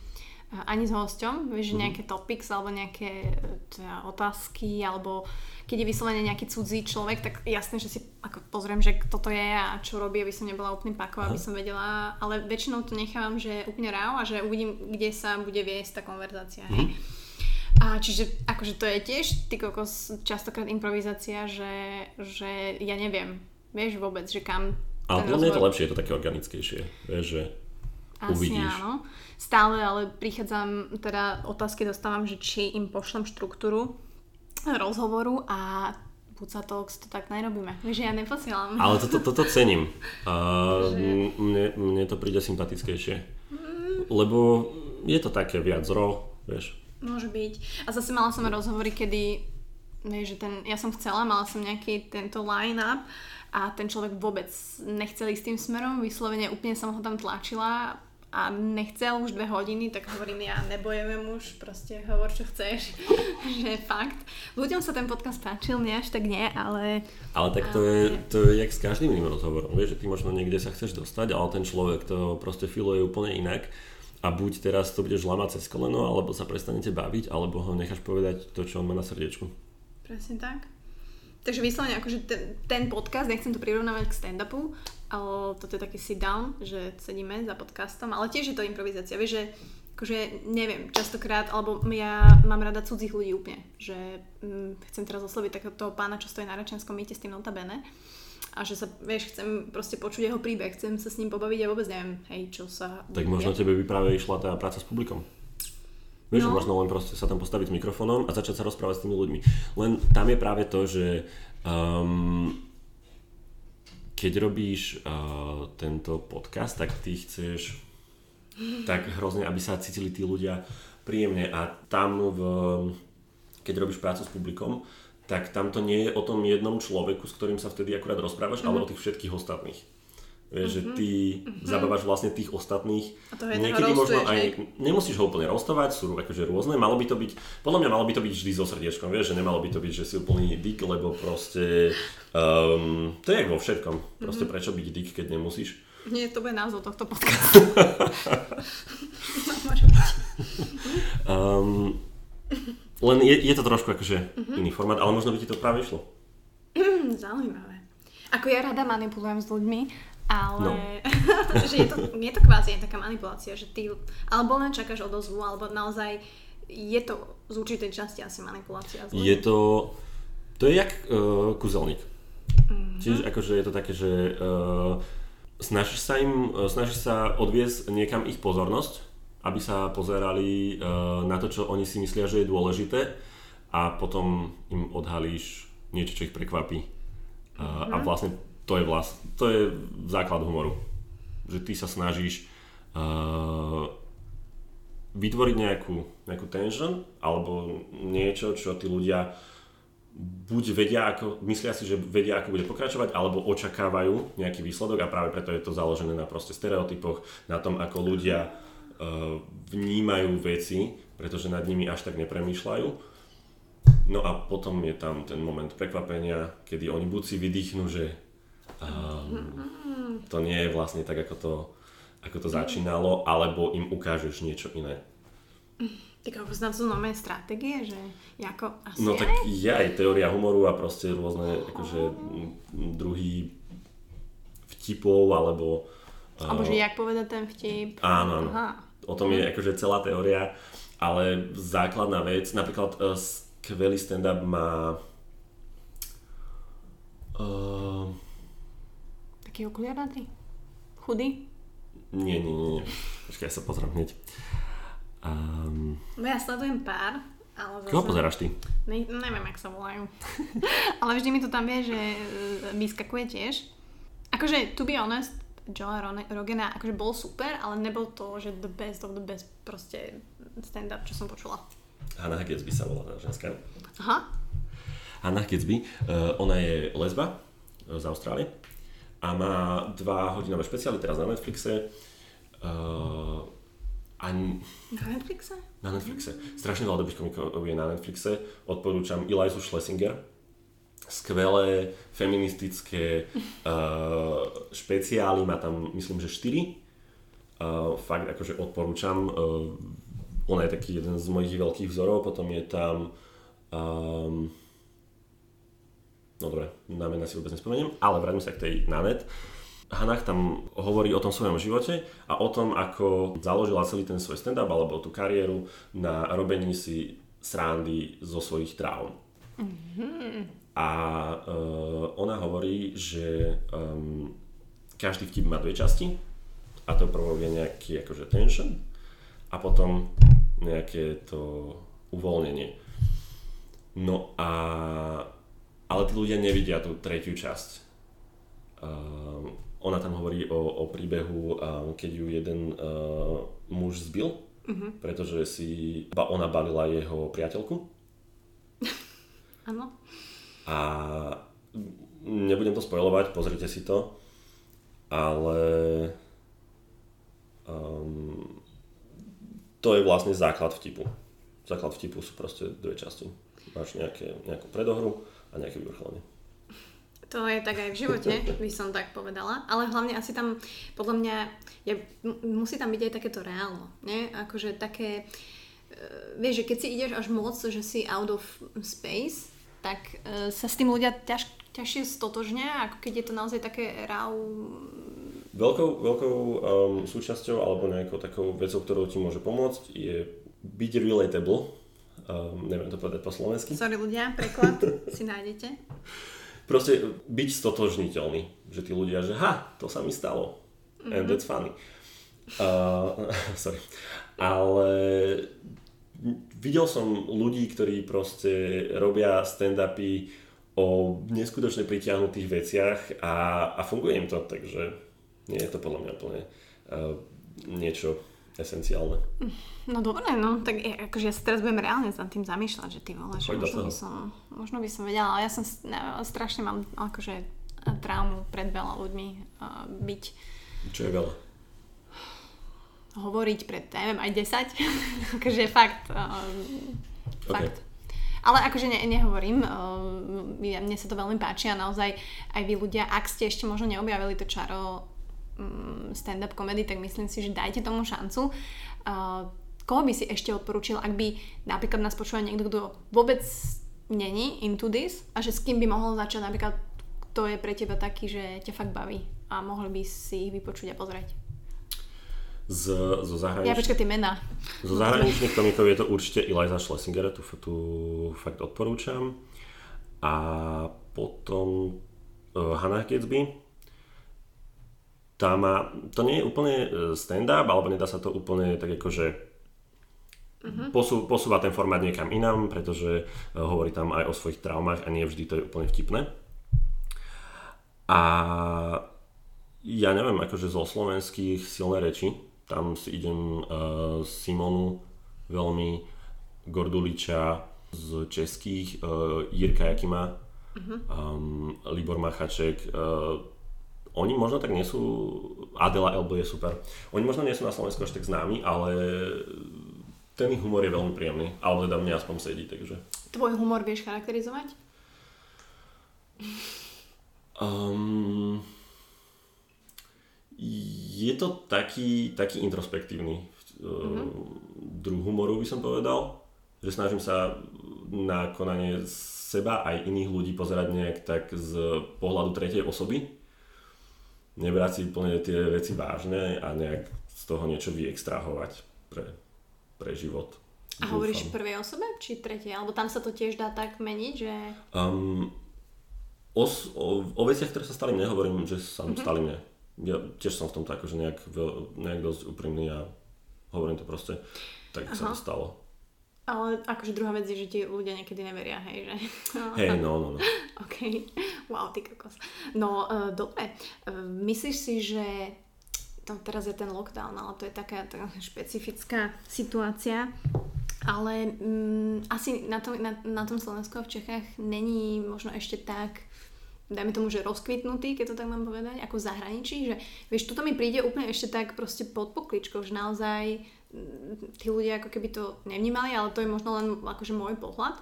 [SPEAKER 1] ani s hosťom, vieš, mm. nejaké topics alebo nejaké teda, otázky, alebo keď je vyslovene nejaký cudzí človek, tak jasné, že si ako pozriem, že kto to je a čo robí, aby som nebola úplný pako, aby som vedela, ale väčšinou to nechávam, že úplne ráv a že uvidím, kde sa bude viesť tá konverzácia. Mm. Hej. A čiže akože to je tiež ty kokos častokrát improvizácia, že, že ja neviem, vieš vôbec, že kam
[SPEAKER 2] ale podľa mňa je to lepšie, je to také organickejšie, vieš, že Asi uvidíš.
[SPEAKER 1] áno stále ale prichádzam, teda otázky dostávam, že či im pošlem štruktúru rozhovoru a Puca Talks to tak nerobíme. Vieš, ja neposielam.
[SPEAKER 2] Ale toto to, to, to cením. (laughs) A že... mne, mne to príde sympatickejšie. Mm. Lebo je to také viac ro, vieš.
[SPEAKER 1] Môže byť. A zase mala som rozhovory, kedy vieš, že ten, ja som chcela, mala som nejaký tento line-up a ten človek vôbec nechcel ísť tým smerom, vyslovene úplne som ho tam tlačila a nechcel už dve hodiny, tak hovorím ja, nebojeme muž, proste hovor, čo chceš, (laughs) že fakt. Ľuďom sa ten podcast páčil, mne až tak nie, ale...
[SPEAKER 2] Ale tak to, ale... je, to je jak s každým iným rozhovorom, vieš, že ty možno niekde sa chceš dostať, ale ten človek to proste filuje úplne inak a buď teraz to budeš lamať cez koleno, alebo sa prestanete baviť, alebo ho necháš povedať to, čo on má na srdiečku.
[SPEAKER 1] Presne tak. Takže vyslovene akože ten, ten podcast, nechcem to prirovnávať k stand-upu, ale toto je taký sit down, že sedíme za podcastom, ale tiež je to improvizácia, vieš, že akože neviem, častokrát, alebo ja mám rada cudzích ľudí úplne, že hm, chcem teraz osloviť takého pána, čo stojí na rečenskom mýte s tým notabene a že sa, vieš, chcem proste počuť jeho príbeh, chcem sa s ním pobaviť a vôbec neviem, hej, čo sa...
[SPEAKER 2] Tak možno tebe by práve išla tá práca s publikom. Vieš, no. možno len proste sa tam postaviť s mikrofónom a začať sa rozprávať s tými ľuďmi. Len tam je práve to, že um, keď robíš uh, tento podcast, tak ty chceš tak hrozne, aby sa cítili tí ľudia príjemne a tam v, keď robíš prácu s publikom, tak tam to nie je o tom jednom človeku, s ktorým sa vtedy akurát rozprávaš, mm-hmm. ale o tých všetkých ostatných. Vieš, mm-hmm. že mhm. ty mm-hmm. zabávaš vlastne tých ostatných.
[SPEAKER 1] A to Niekedy možno aj,
[SPEAKER 2] nemusíš ho úplne rostovať, sú akože rôzne, malo by to byť, podľa mňa malo by to byť vždy so srdiečkom, vieš, že nemalo by to byť, že si úplný dick, lebo proste, um, to je vo všetkom, proste mm-hmm. prečo byť dick, keď nemusíš.
[SPEAKER 1] Nie, to bude názov tohto podcastu. (laughs) (laughs)
[SPEAKER 2] um, len je, je to trošku akože mm-hmm. iný formát, ale možno by ti to práve išlo. (clears throat)
[SPEAKER 1] Zaujímavé. Ako ja rada manipulujem s ľuďmi, ale no. (laughs) že je, to, je to kvázi taká manipulácia, že ty alebo len čakáš odozvu, alebo naozaj je to z určitej časti asi manipulácia.
[SPEAKER 2] Je to, to je jak uh, kúzelník. Mm-hmm. Čiže akože je to také, že uh, snažíš sa im, uh, snažíš sa odviesť niekam ich pozornosť, aby sa pozerali uh, na to, čo oni si myslia, že je dôležité a potom im odhalíš niečo, čo ich prekvapí. Mm-hmm. A mhm. vlastne to je vlast, to je základ humoru. Že ty sa snažíš uh, vytvoriť nejakú, nejakú tension alebo niečo, čo tí ľudia buď vedia, ako, myslia si, že vedia, ako bude pokračovať, alebo očakávajú nejaký výsledok a práve preto je to založené na proste stereotypoch, na tom, ako ľudia vnímajú veci, pretože nad nimi až tak nepremýšľajú. No a potom je tam ten moment prekvapenia, kedy oni buď si vydýchnú, že Um, to nie je vlastne tak, ako to, ako to začínalo, alebo im ukážeš niečo iné.
[SPEAKER 1] Tak ako to nové stratégie, že ako asi
[SPEAKER 2] No tak je aj teória humoru a proste rôzne akože druhy vtipov, alebo...
[SPEAKER 1] Alebo že jak povedať ten vtip.
[SPEAKER 2] Áno, áno. O tom je akože celá teória, ale základná vec, napríklad uh, skvelý stand-up má... Uh,
[SPEAKER 1] taký okuliarnatý? Chudý?
[SPEAKER 2] Nie, nie, nie, nie. Počkaj, ja sa pozriem hneď. Um...
[SPEAKER 1] Ja sledujem pár, ale
[SPEAKER 2] zase... Koho pozeráš ty?
[SPEAKER 1] Ne, neviem, jak sa volajú. (laughs) ale vždy mi to tam vie, že e, vyskakuje tiež. Akože, to be honest, Joe Rogena akože bol super, ale nebol to, že the best of the best proste stand-up, čo som počula.
[SPEAKER 2] Hannah Gatsby sa volá tá ženská.
[SPEAKER 1] Aha.
[SPEAKER 2] Hannah Gatsby, uh, ona je lesba z Austrálie a má dva hodinové špeciály teraz na Netflixe. Uh,
[SPEAKER 1] a... Na Netflixe?
[SPEAKER 2] Na Netflixe. Strašne veľa dobrých komikov je na Netflixe. Odporúčam Elizu Schlesinger. Skvelé feministické uh, špeciály, má tam myslím, že 4. Uh, fakt akože odporúčam. Uh, ona je taký jeden z mojich veľkých vzorov, potom je tam um, No dobre, na mena si vôbec nespomeniem, ale vrátim sa k tej Nanet. Hanach tam hovorí o tom svojom živote a o tom, ako založila celý ten svoj stand-up alebo tú kariéru na robení si srandy zo svojich traum. Mm-hmm. A uh, ona hovorí, že um, každý vtip má dve časti a to prvou je nejaký akože tension a potom nejaké to uvoľnenie. No a ale tí ľudia nevidia tú tretiu časť. Uh, ona tam hovorí o, o príbehu, uh, keď ju jeden uh, muž zbil, uh-huh. pretože si ba, ona balila jeho priateľku.
[SPEAKER 1] Áno.
[SPEAKER 2] A nebudem to spojovať, pozrite si to, ale um, to je vlastne základ vtipu. Základ vtipu sú proste dve časti. Máš nejaké, nejakú predohru a nejaké vyvrcholenie.
[SPEAKER 1] To je tak aj v živote, by som tak povedala. Ale hlavne asi tam, podľa mňa, je, musí tam byť aj takéto reálno. Nie? Akože také, uh, vieš, že keď si ideš až moc, že si out of space, tak uh, sa s tým ľudia ťaž, ťažšie stotožňa, ako keď je to naozaj také raw...
[SPEAKER 2] Veľkou, veľkou um, súčasťou alebo nejakou takou vecou, ktorou ti môže pomôcť je byť relatable. Um, neviem to povedať po slovensky.
[SPEAKER 1] Sorry ľudia, preklad (laughs) si nájdete.
[SPEAKER 2] Proste byť stotožniteľný. Že tí ľudia, že ha, to sa mi stalo. Mm-hmm. And that's funny. Uh, (laughs) sorry. Ale videl som ľudí, ktorí proste robia stand-upy o neskutočne pritiahnutých veciach a, a funguje im to, takže nie je to podľa mňa úplne uh, niečo esenciálne.
[SPEAKER 1] No dobre, no, tak je, akože ja sa teraz budem reálne za tým zamýšľať, že ty vole, že možno by, som, možno by som vedela, ale ja som ne, strašne mám akože traumu pred veľa ľuďmi uh, byť.
[SPEAKER 2] Čo je veľa?
[SPEAKER 1] Hovoriť pred, neviem, aj 10, (laughs) akože fakt, uh, okay. fakt ale akože ne, nehovorím, uh, mne sa to veľmi páči a naozaj aj vy ľudia, ak ste ešte možno neobjavili to čaro um, stand-up komedy, tak myslím si, že dajte tomu šancu. Uh, koho by si ešte odporúčil, ak by napríklad nás počúval niekto, kto vôbec není into this a že s kým by mohol začať napríklad, kto je pre teba taký, že ťa fakt baví a mohli by si ich vypočuť a pozrieť
[SPEAKER 2] z, zo zahraničných...
[SPEAKER 1] Ja počkaj, tie mená.
[SPEAKER 2] Zo zahraničných komikov je to určite Eliza Schlesinger, tu, tu fakt odporúčam. A potom uh, Hannah Gatsby. Tá má, to nie je úplne e, stand-up, alebo nedá sa to úplne tak akože uh-huh. posú, posúva ten formát niekam inám, pretože uh, hovorí tam aj o svojich traumách a nie vždy to je úplne vtipné. A ja neviem, akože zo slovenských silné reči, tam si idem uh, Simonu veľmi, Gorduliča z českých, uh, Jirka Jakima, uh-huh. um, Libor Machaček. Uh, oni možno tak nie sú, Adela Elbo je super, oni možno nie sú na Slovensku až tak známi, ale ten ich humor je veľmi príjemný, alebo teda mne aspoň sedí, takže.
[SPEAKER 1] Tvoj humor vieš charakterizovať?
[SPEAKER 2] Um, je to taký, taký introspektívny mm-hmm. druh humoru, by som povedal. Že snažím sa na konanie seba aj iných ľudí pozerať nejak tak z pohľadu tretej osoby. Nebrať si úplne tie veci vážne a nejak z toho niečo vyextrahovať pre, pre život.
[SPEAKER 1] A Dúfam. hovoríš v prvej osobe či tretej? Alebo tam sa to tiež dá tak meniť, že...
[SPEAKER 2] Um, o, o, o veciach, ktoré sa stali mne, hovorím, že sa mm-hmm. stali mne ja tiež som v tomto akože nejak, nejak dosť úprimný a hovorím to proste, tak Aha. sa to stalo.
[SPEAKER 1] Ale akože druhá vec je, že ti ľudia niekedy neveria, hej, že... (laughs)
[SPEAKER 2] Hej, no, no, no. (laughs)
[SPEAKER 1] OK, wow, ty kokos. No, uh, dobre, uh, myslíš si, že to teraz je ten lockdown, ale to je taká, taká špecifická situácia, ale um, asi na tom, na, na tom Slovensku a v Čechách není možno ešte tak dajme tomu, že rozkvitnutý, keď to tak mám povedať, ako v zahraničí, že vieš, tuto mi príde úplne ešte tak proste pod pokličkou, že naozaj mm, tí ľudia ako keby to nevnímali, ale to je možno len akože môj pohľad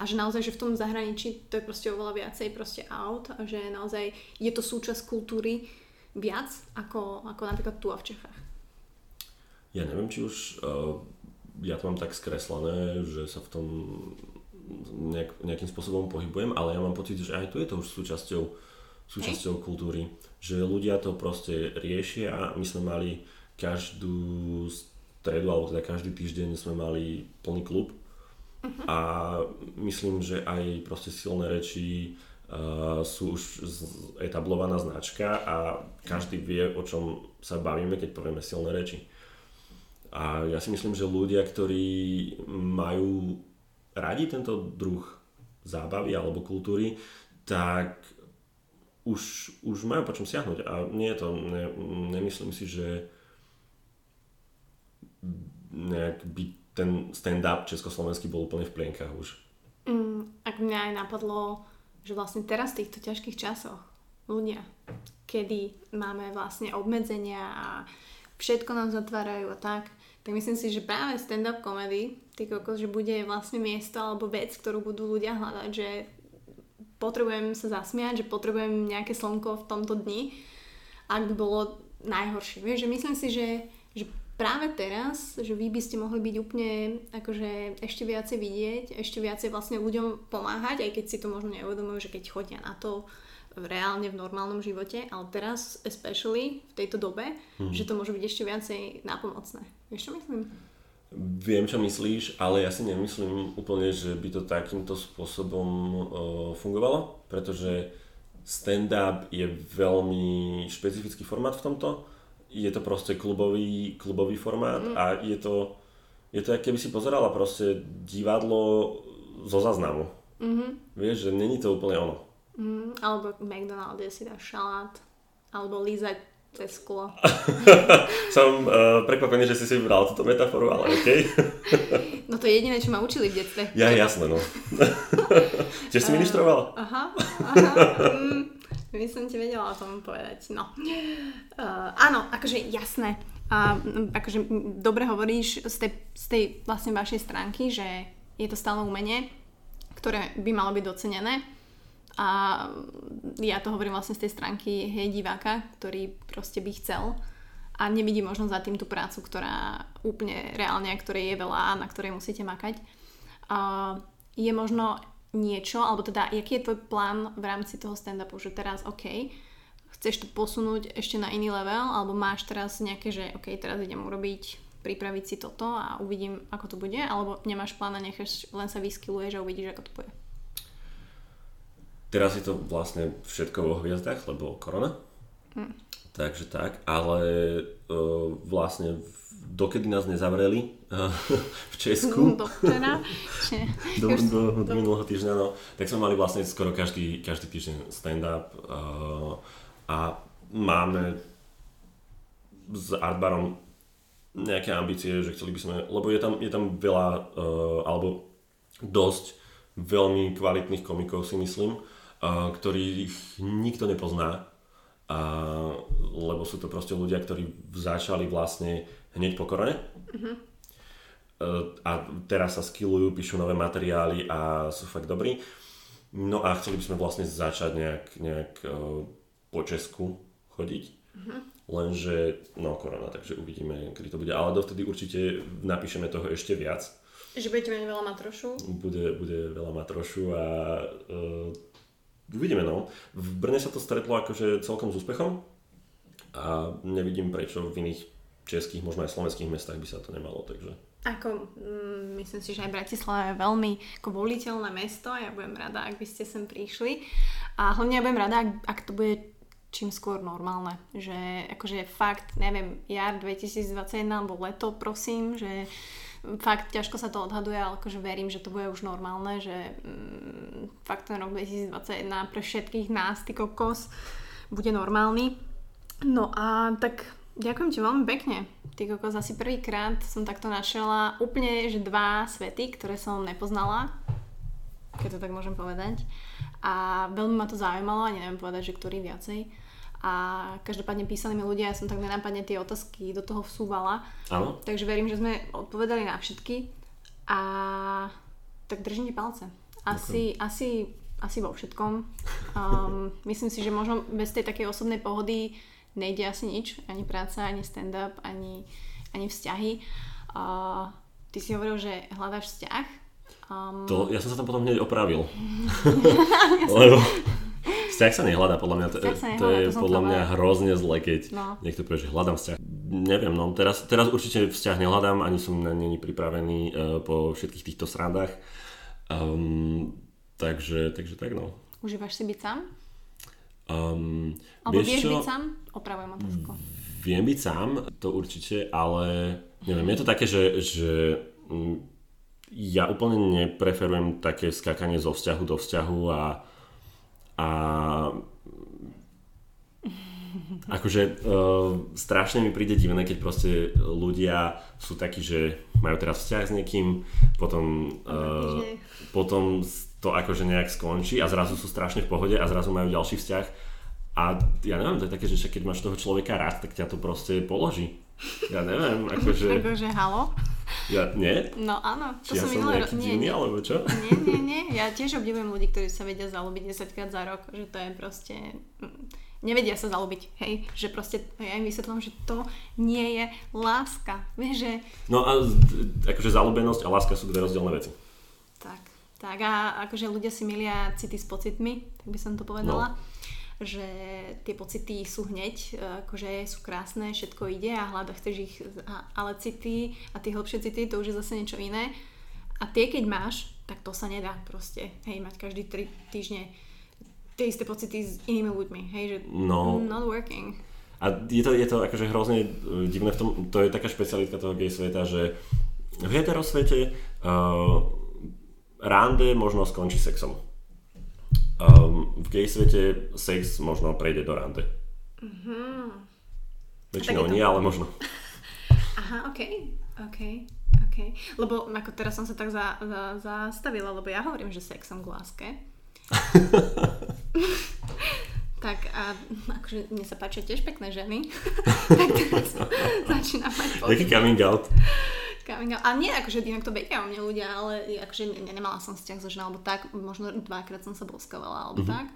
[SPEAKER 1] a že naozaj, že v tom zahraničí to je proste oveľa viacej proste out a že naozaj je to súčasť kultúry viac ako, ako napríklad tu a v Čechách.
[SPEAKER 2] Ja neviem, či už uh, ja to mám tak skreslené, že sa v tom nejak, nejakým spôsobom pohybujem, ale ja mám pocit, že aj tu je to už súčasťou, súčasťou hey. kultúry. Že ľudia to proste riešia a my sme mali každú stredu, alebo teda každý týždeň sme mali plný klub. Uh-huh. A myslím, že aj proste silné reči uh, sú už etablovaná značka a každý vie, o čom sa bavíme, keď povieme silné reči. A ja si myslím, že ľudia, ktorí majú radi tento druh zábavy alebo kultúry, tak už, už majú po čom siahnuť. A nie je to, ne, nemyslím si, že nejak by ten stand-up československý bol úplne v plienkach už.
[SPEAKER 1] Mm, ak mňa aj napadlo, že vlastne teraz v týchto ťažkých časoch ľudia, kedy máme vlastne obmedzenia a všetko nám zatvárajú a tak, tak myslím si, že práve stand-up comedy, ty kokos, že bude vlastne miesto alebo vec, ktorú budú ľudia hľadať, že potrebujem sa zasmiať, že potrebujem nejaké slnko v tomto dni, ak by bolo najhoršie. Vieš, že myslím si, že, že práve teraz, že vy by ste mohli byť úplne akože ešte viacej vidieť, ešte viacej vlastne ľuďom pomáhať, aj keď si to možno neuvedomujú, že keď chodia na to reálne v normálnom živote, ale teraz especially v tejto dobe, hmm. že to môže byť ešte viacej nápomocné. Vieš čo myslím?
[SPEAKER 2] Viem, čo myslíš, ale ja si nemyslím úplne, že by to takýmto spôsobom uh, fungovalo, pretože stand-up je veľmi špecifický formát v tomto je to proste klubový, klubový formát mm. a je to, je to, keby si pozerala proste divadlo zo záznamu. Mm-hmm. Vieš, že není to úplne ono.
[SPEAKER 1] Mm, alebo McDonald's si dá šalát, alebo lízať cez sklo. (laughs)
[SPEAKER 2] Som uh, prekvapený, že si si vybral túto metaforu, ale OK. (laughs)
[SPEAKER 1] no to je jediné, čo ma učili v detstve.
[SPEAKER 2] Ja, jasné, no. (laughs) Tiež si?
[SPEAKER 1] Uh, aha, aha. Mm. My som ti vedela o tom povedať. No. Uh, áno, akože jasné. A akože dobre hovoríš z tej, z tej vlastne vašej stránky, že je to stále umenie, ktoré by malo byť docenené. A ja to hovorím vlastne z tej stránky hej diváka, ktorý proste by chcel a nevidí možno za tým tú prácu, ktorá úplne reálne, ktorej je veľa a na ktorej musíte makať. Uh, je možno niečo, alebo teda, aký je tvoj plán v rámci toho stand-upu, že teraz, OK, chceš to posunúť ešte na iný level, alebo máš teraz nejaké, že OK, teraz idem urobiť, pripraviť si toto a uvidím, ako to bude, alebo nemáš plán a necháš, len sa vyskyluješ a uvidíš, ako to bude?
[SPEAKER 2] Teraz je to vlastne všetko vo hviezdach, lebo korona. Hm. Takže tak, ale uh, vlastne dokedy nás nezavreli, (laughs) v Česku.
[SPEAKER 1] Do včera.
[SPEAKER 2] do, do, do minulého týždňa, no. Tak sme mali vlastne skoro každý, každý týždeň stand-up uh, a máme s Artbarom nejaké ambície, že chceli by sme, lebo je tam, je tam veľa, uh, alebo dosť veľmi kvalitných komikov si myslím, ktorých nikto nepozná, uh, lebo sú to proste ľudia, ktorí začali vlastne hneď po korone. Uh-huh a teraz sa skillujú, píšu nové materiály a sú fakt dobrí. No a chceli by sme vlastne začať nejak, nejak uh, po Česku chodiť. Uh-huh. Lenže, no korona, takže uvidíme, kedy to bude. Ale dovtedy určite napíšeme toho ešte viac.
[SPEAKER 1] Že budete mať veľa matrošu?
[SPEAKER 2] Bude, bude veľa matrošu a uh, uvidíme no. V Brne sa to stretlo akože celkom s úspechom a nevidím prečo v iných českých, možno aj slovenských mestách by sa to nemalo, takže
[SPEAKER 1] ako, mm, myslím si, že aj Bratislava je veľmi ako voliteľné mesto. Ja budem rada, ak by ste sem prišli. A hlavne ja budem rada, ak, ak to bude čím skôr normálne. Že akože fakt, neviem, jar 2021 alebo leto, prosím, že fakt ťažko sa to odhaduje, ale akože verím, že to bude už normálne, že mm, fakt ten rok 2021 pre všetkých nás, ty kokos, bude normálny. No a tak ďakujem ti veľmi pekne Ty kokos, asi prvýkrát som takto našla úplne, že dva svety, ktoré som nepoznala, keď to tak môžem povedať. A veľmi ma to zaujímalo, ani neviem povedať, že ktorý viacej. A každopádne písali mi ľudia, ja som tak nenápadne tie otázky do toho vsúvala.
[SPEAKER 2] Áno.
[SPEAKER 1] Takže verím, že sme odpovedali na všetky. A tak držím ti palce. Asi, asi, asi vo všetkom. Um, (laughs) myslím si, že možno bez tej takej osobnej pohody nejde asi nič, ani práca, ani stand-up, ani, ani vzťahy. Uh, ty si hovoril, že hľadáš vzťah.
[SPEAKER 2] Um... To, ja som sa tam potom hneď opravil. (laughs) Lebo vzťah sa nehľadá, podľa mňa. To, nehľadá, to je to podľa mňa hrozne zle, keď no. niekto povie, že hľadám vzťah. Neviem, no teraz, teraz určite vzťah nehľadám, ani som na není pripravený uh, po všetkých týchto srandách. Um, takže, takže tak no.
[SPEAKER 1] Užívaš si byť sám?
[SPEAKER 2] Um,
[SPEAKER 1] Alebo vieš, vieš čo? byť sám? Opravujem otázku.
[SPEAKER 2] Viem byť sám, to určite, ale neviem, je to také, že, že mm, ja úplne nepreferujem také skakanie zo vzťahu do vzťahu a, a akože uh, strašne mi príde divné, keď proste ľudia sú takí, že majú teraz vzťah s niekým, potom, uh, potom to akože nejak skončí a zrazu sú strašne v pohode a zrazu majú ďalší vzťah a ja neviem, to je také, že keď máš toho človeka rád, tak ťa to proste položí. Ja neviem, (laughs) akože...
[SPEAKER 1] akože halo?
[SPEAKER 2] Ja, nie?
[SPEAKER 1] No áno.
[SPEAKER 2] To Či ja som nejaký nie, divný, nie. alebo čo?
[SPEAKER 1] Nie, nie, nie. Ja tiež obdivujem ľudí, ktorí sa vedia zalúbiť 10 krát za rok, že to je proste... Nevedia sa zalúbiť, hej, že proste ja im vysvetlím, že to nie je láska, vieš, že...
[SPEAKER 2] No a akože zalúbenosť a láska sú dve rozdielne veci.
[SPEAKER 1] Tak, tak a akože ľudia si milia city s pocitmi, tak by som to povedala. No že tie pocity sú hneď, akože sú krásne, všetko ide a hľada chceš ich, ale city a tie hlbšie city to už je zase niečo iné. A tie keď máš, tak to sa nedá proste, hej, mať každý tri týždne tie isté pocity s inými ľuďmi, hej, že no. not working.
[SPEAKER 2] A je to, je to akože hrozne e, divné v tom, to je taká špecialitka toho gay sveta, že v heterosvete uh, rande možno skončí sexom. Um, v gay svete sex možno prejde do rande. Mm-hmm. Väčšinou nie, ale možno. (laughs)
[SPEAKER 1] Aha, ok, ok, ok. Lebo ako teraz som sa tak za, za, zastavila, lebo ja hovorím, že sexom k láske. (laughs) tak a akože mne sa páčia tiež pekné ženy. (laughs) tak teraz začínam mať
[SPEAKER 2] Taký coming out.
[SPEAKER 1] Coming out. A nie, akože inak to vedia o mne ľudia, ale akože ne, nemala som vzťah so ženou, alebo tak, možno dvakrát som sa boskovala, alebo mm-hmm. tak.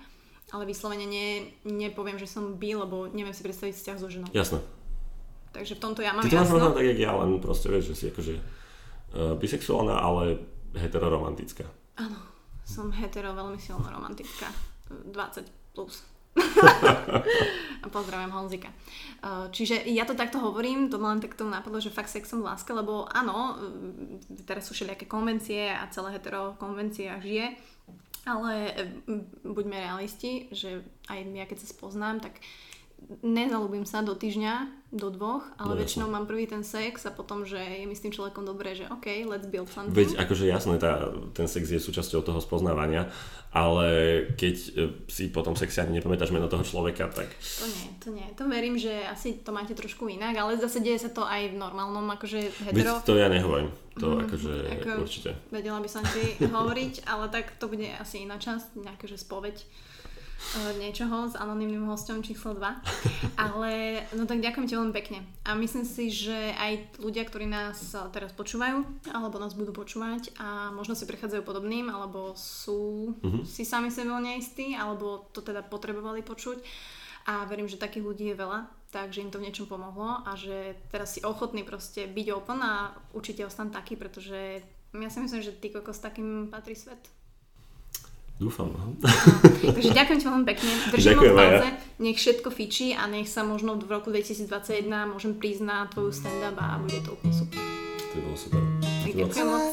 [SPEAKER 1] Ale vyslovene ne, nepoviem, že som by, lebo neviem si predstaviť vzťah so ženou.
[SPEAKER 2] Jasné.
[SPEAKER 1] Takže v tomto ja mám
[SPEAKER 2] Ty to máš možno tak, jak ja, len proste vieš, že si akože uh, bisexuálna, ale heteroromantická.
[SPEAKER 1] Áno, som hetero veľmi silno romantická. 20 plus. (laughs) Pozdravujem Honzika. Čiže ja to takto hovorím, to len takto napadlo, že fakt sexom láska, lebo áno, teraz sú všelijaké konvencie a celé hetero konvencia žije, ale buďme realisti, že aj ja keď sa spoznám, tak nezalúbim sa do týždňa, do dvoch, ale no, väčšinou mám prvý ten sex a potom, že je mi s tým človekom dobré, že OK, let's build something.
[SPEAKER 2] Veď akože jasné, tá, ten sex je súčasťou toho spoznávania, ale keď e, si potom sexe ani nepamätáš meno toho človeka, tak...
[SPEAKER 1] To nie, to nie. To verím, že asi to máte trošku inak, ale zase deje sa to aj v normálnom, akože hetero.
[SPEAKER 2] Veď to ja nehovorím, to mm, akože ako, určite.
[SPEAKER 1] Vedela by som ti (laughs) hovoriť, ale tak to bude asi iná časť, nejaká že spoveď niečoho s anonimným hostom číslo 2. Ale no tak ďakujem ti veľmi pekne. A myslím si, že aj ľudia, ktorí nás teraz počúvajú, alebo nás budú počúvať a možno si prechádzajú podobným, alebo sú uh-huh. si sami sebou neistí, alebo to teda potrebovali počuť. A verím, že takých ľudí je veľa, takže im to v niečom pomohlo a že teraz si ochotný proste byť open a určite ostan taký, pretože ja si myslím, že ty kokos takým patrí svet.
[SPEAKER 2] Dúfam. No.
[SPEAKER 1] Takže ďakujem ti veľmi pekne. Držím v pauze, ja. nech všetko fičí a nech sa možno v roku 2021 môžem prísť na tvoju stand-up a bude to úplne super.
[SPEAKER 2] To je bolo super.
[SPEAKER 1] ďakujem moc.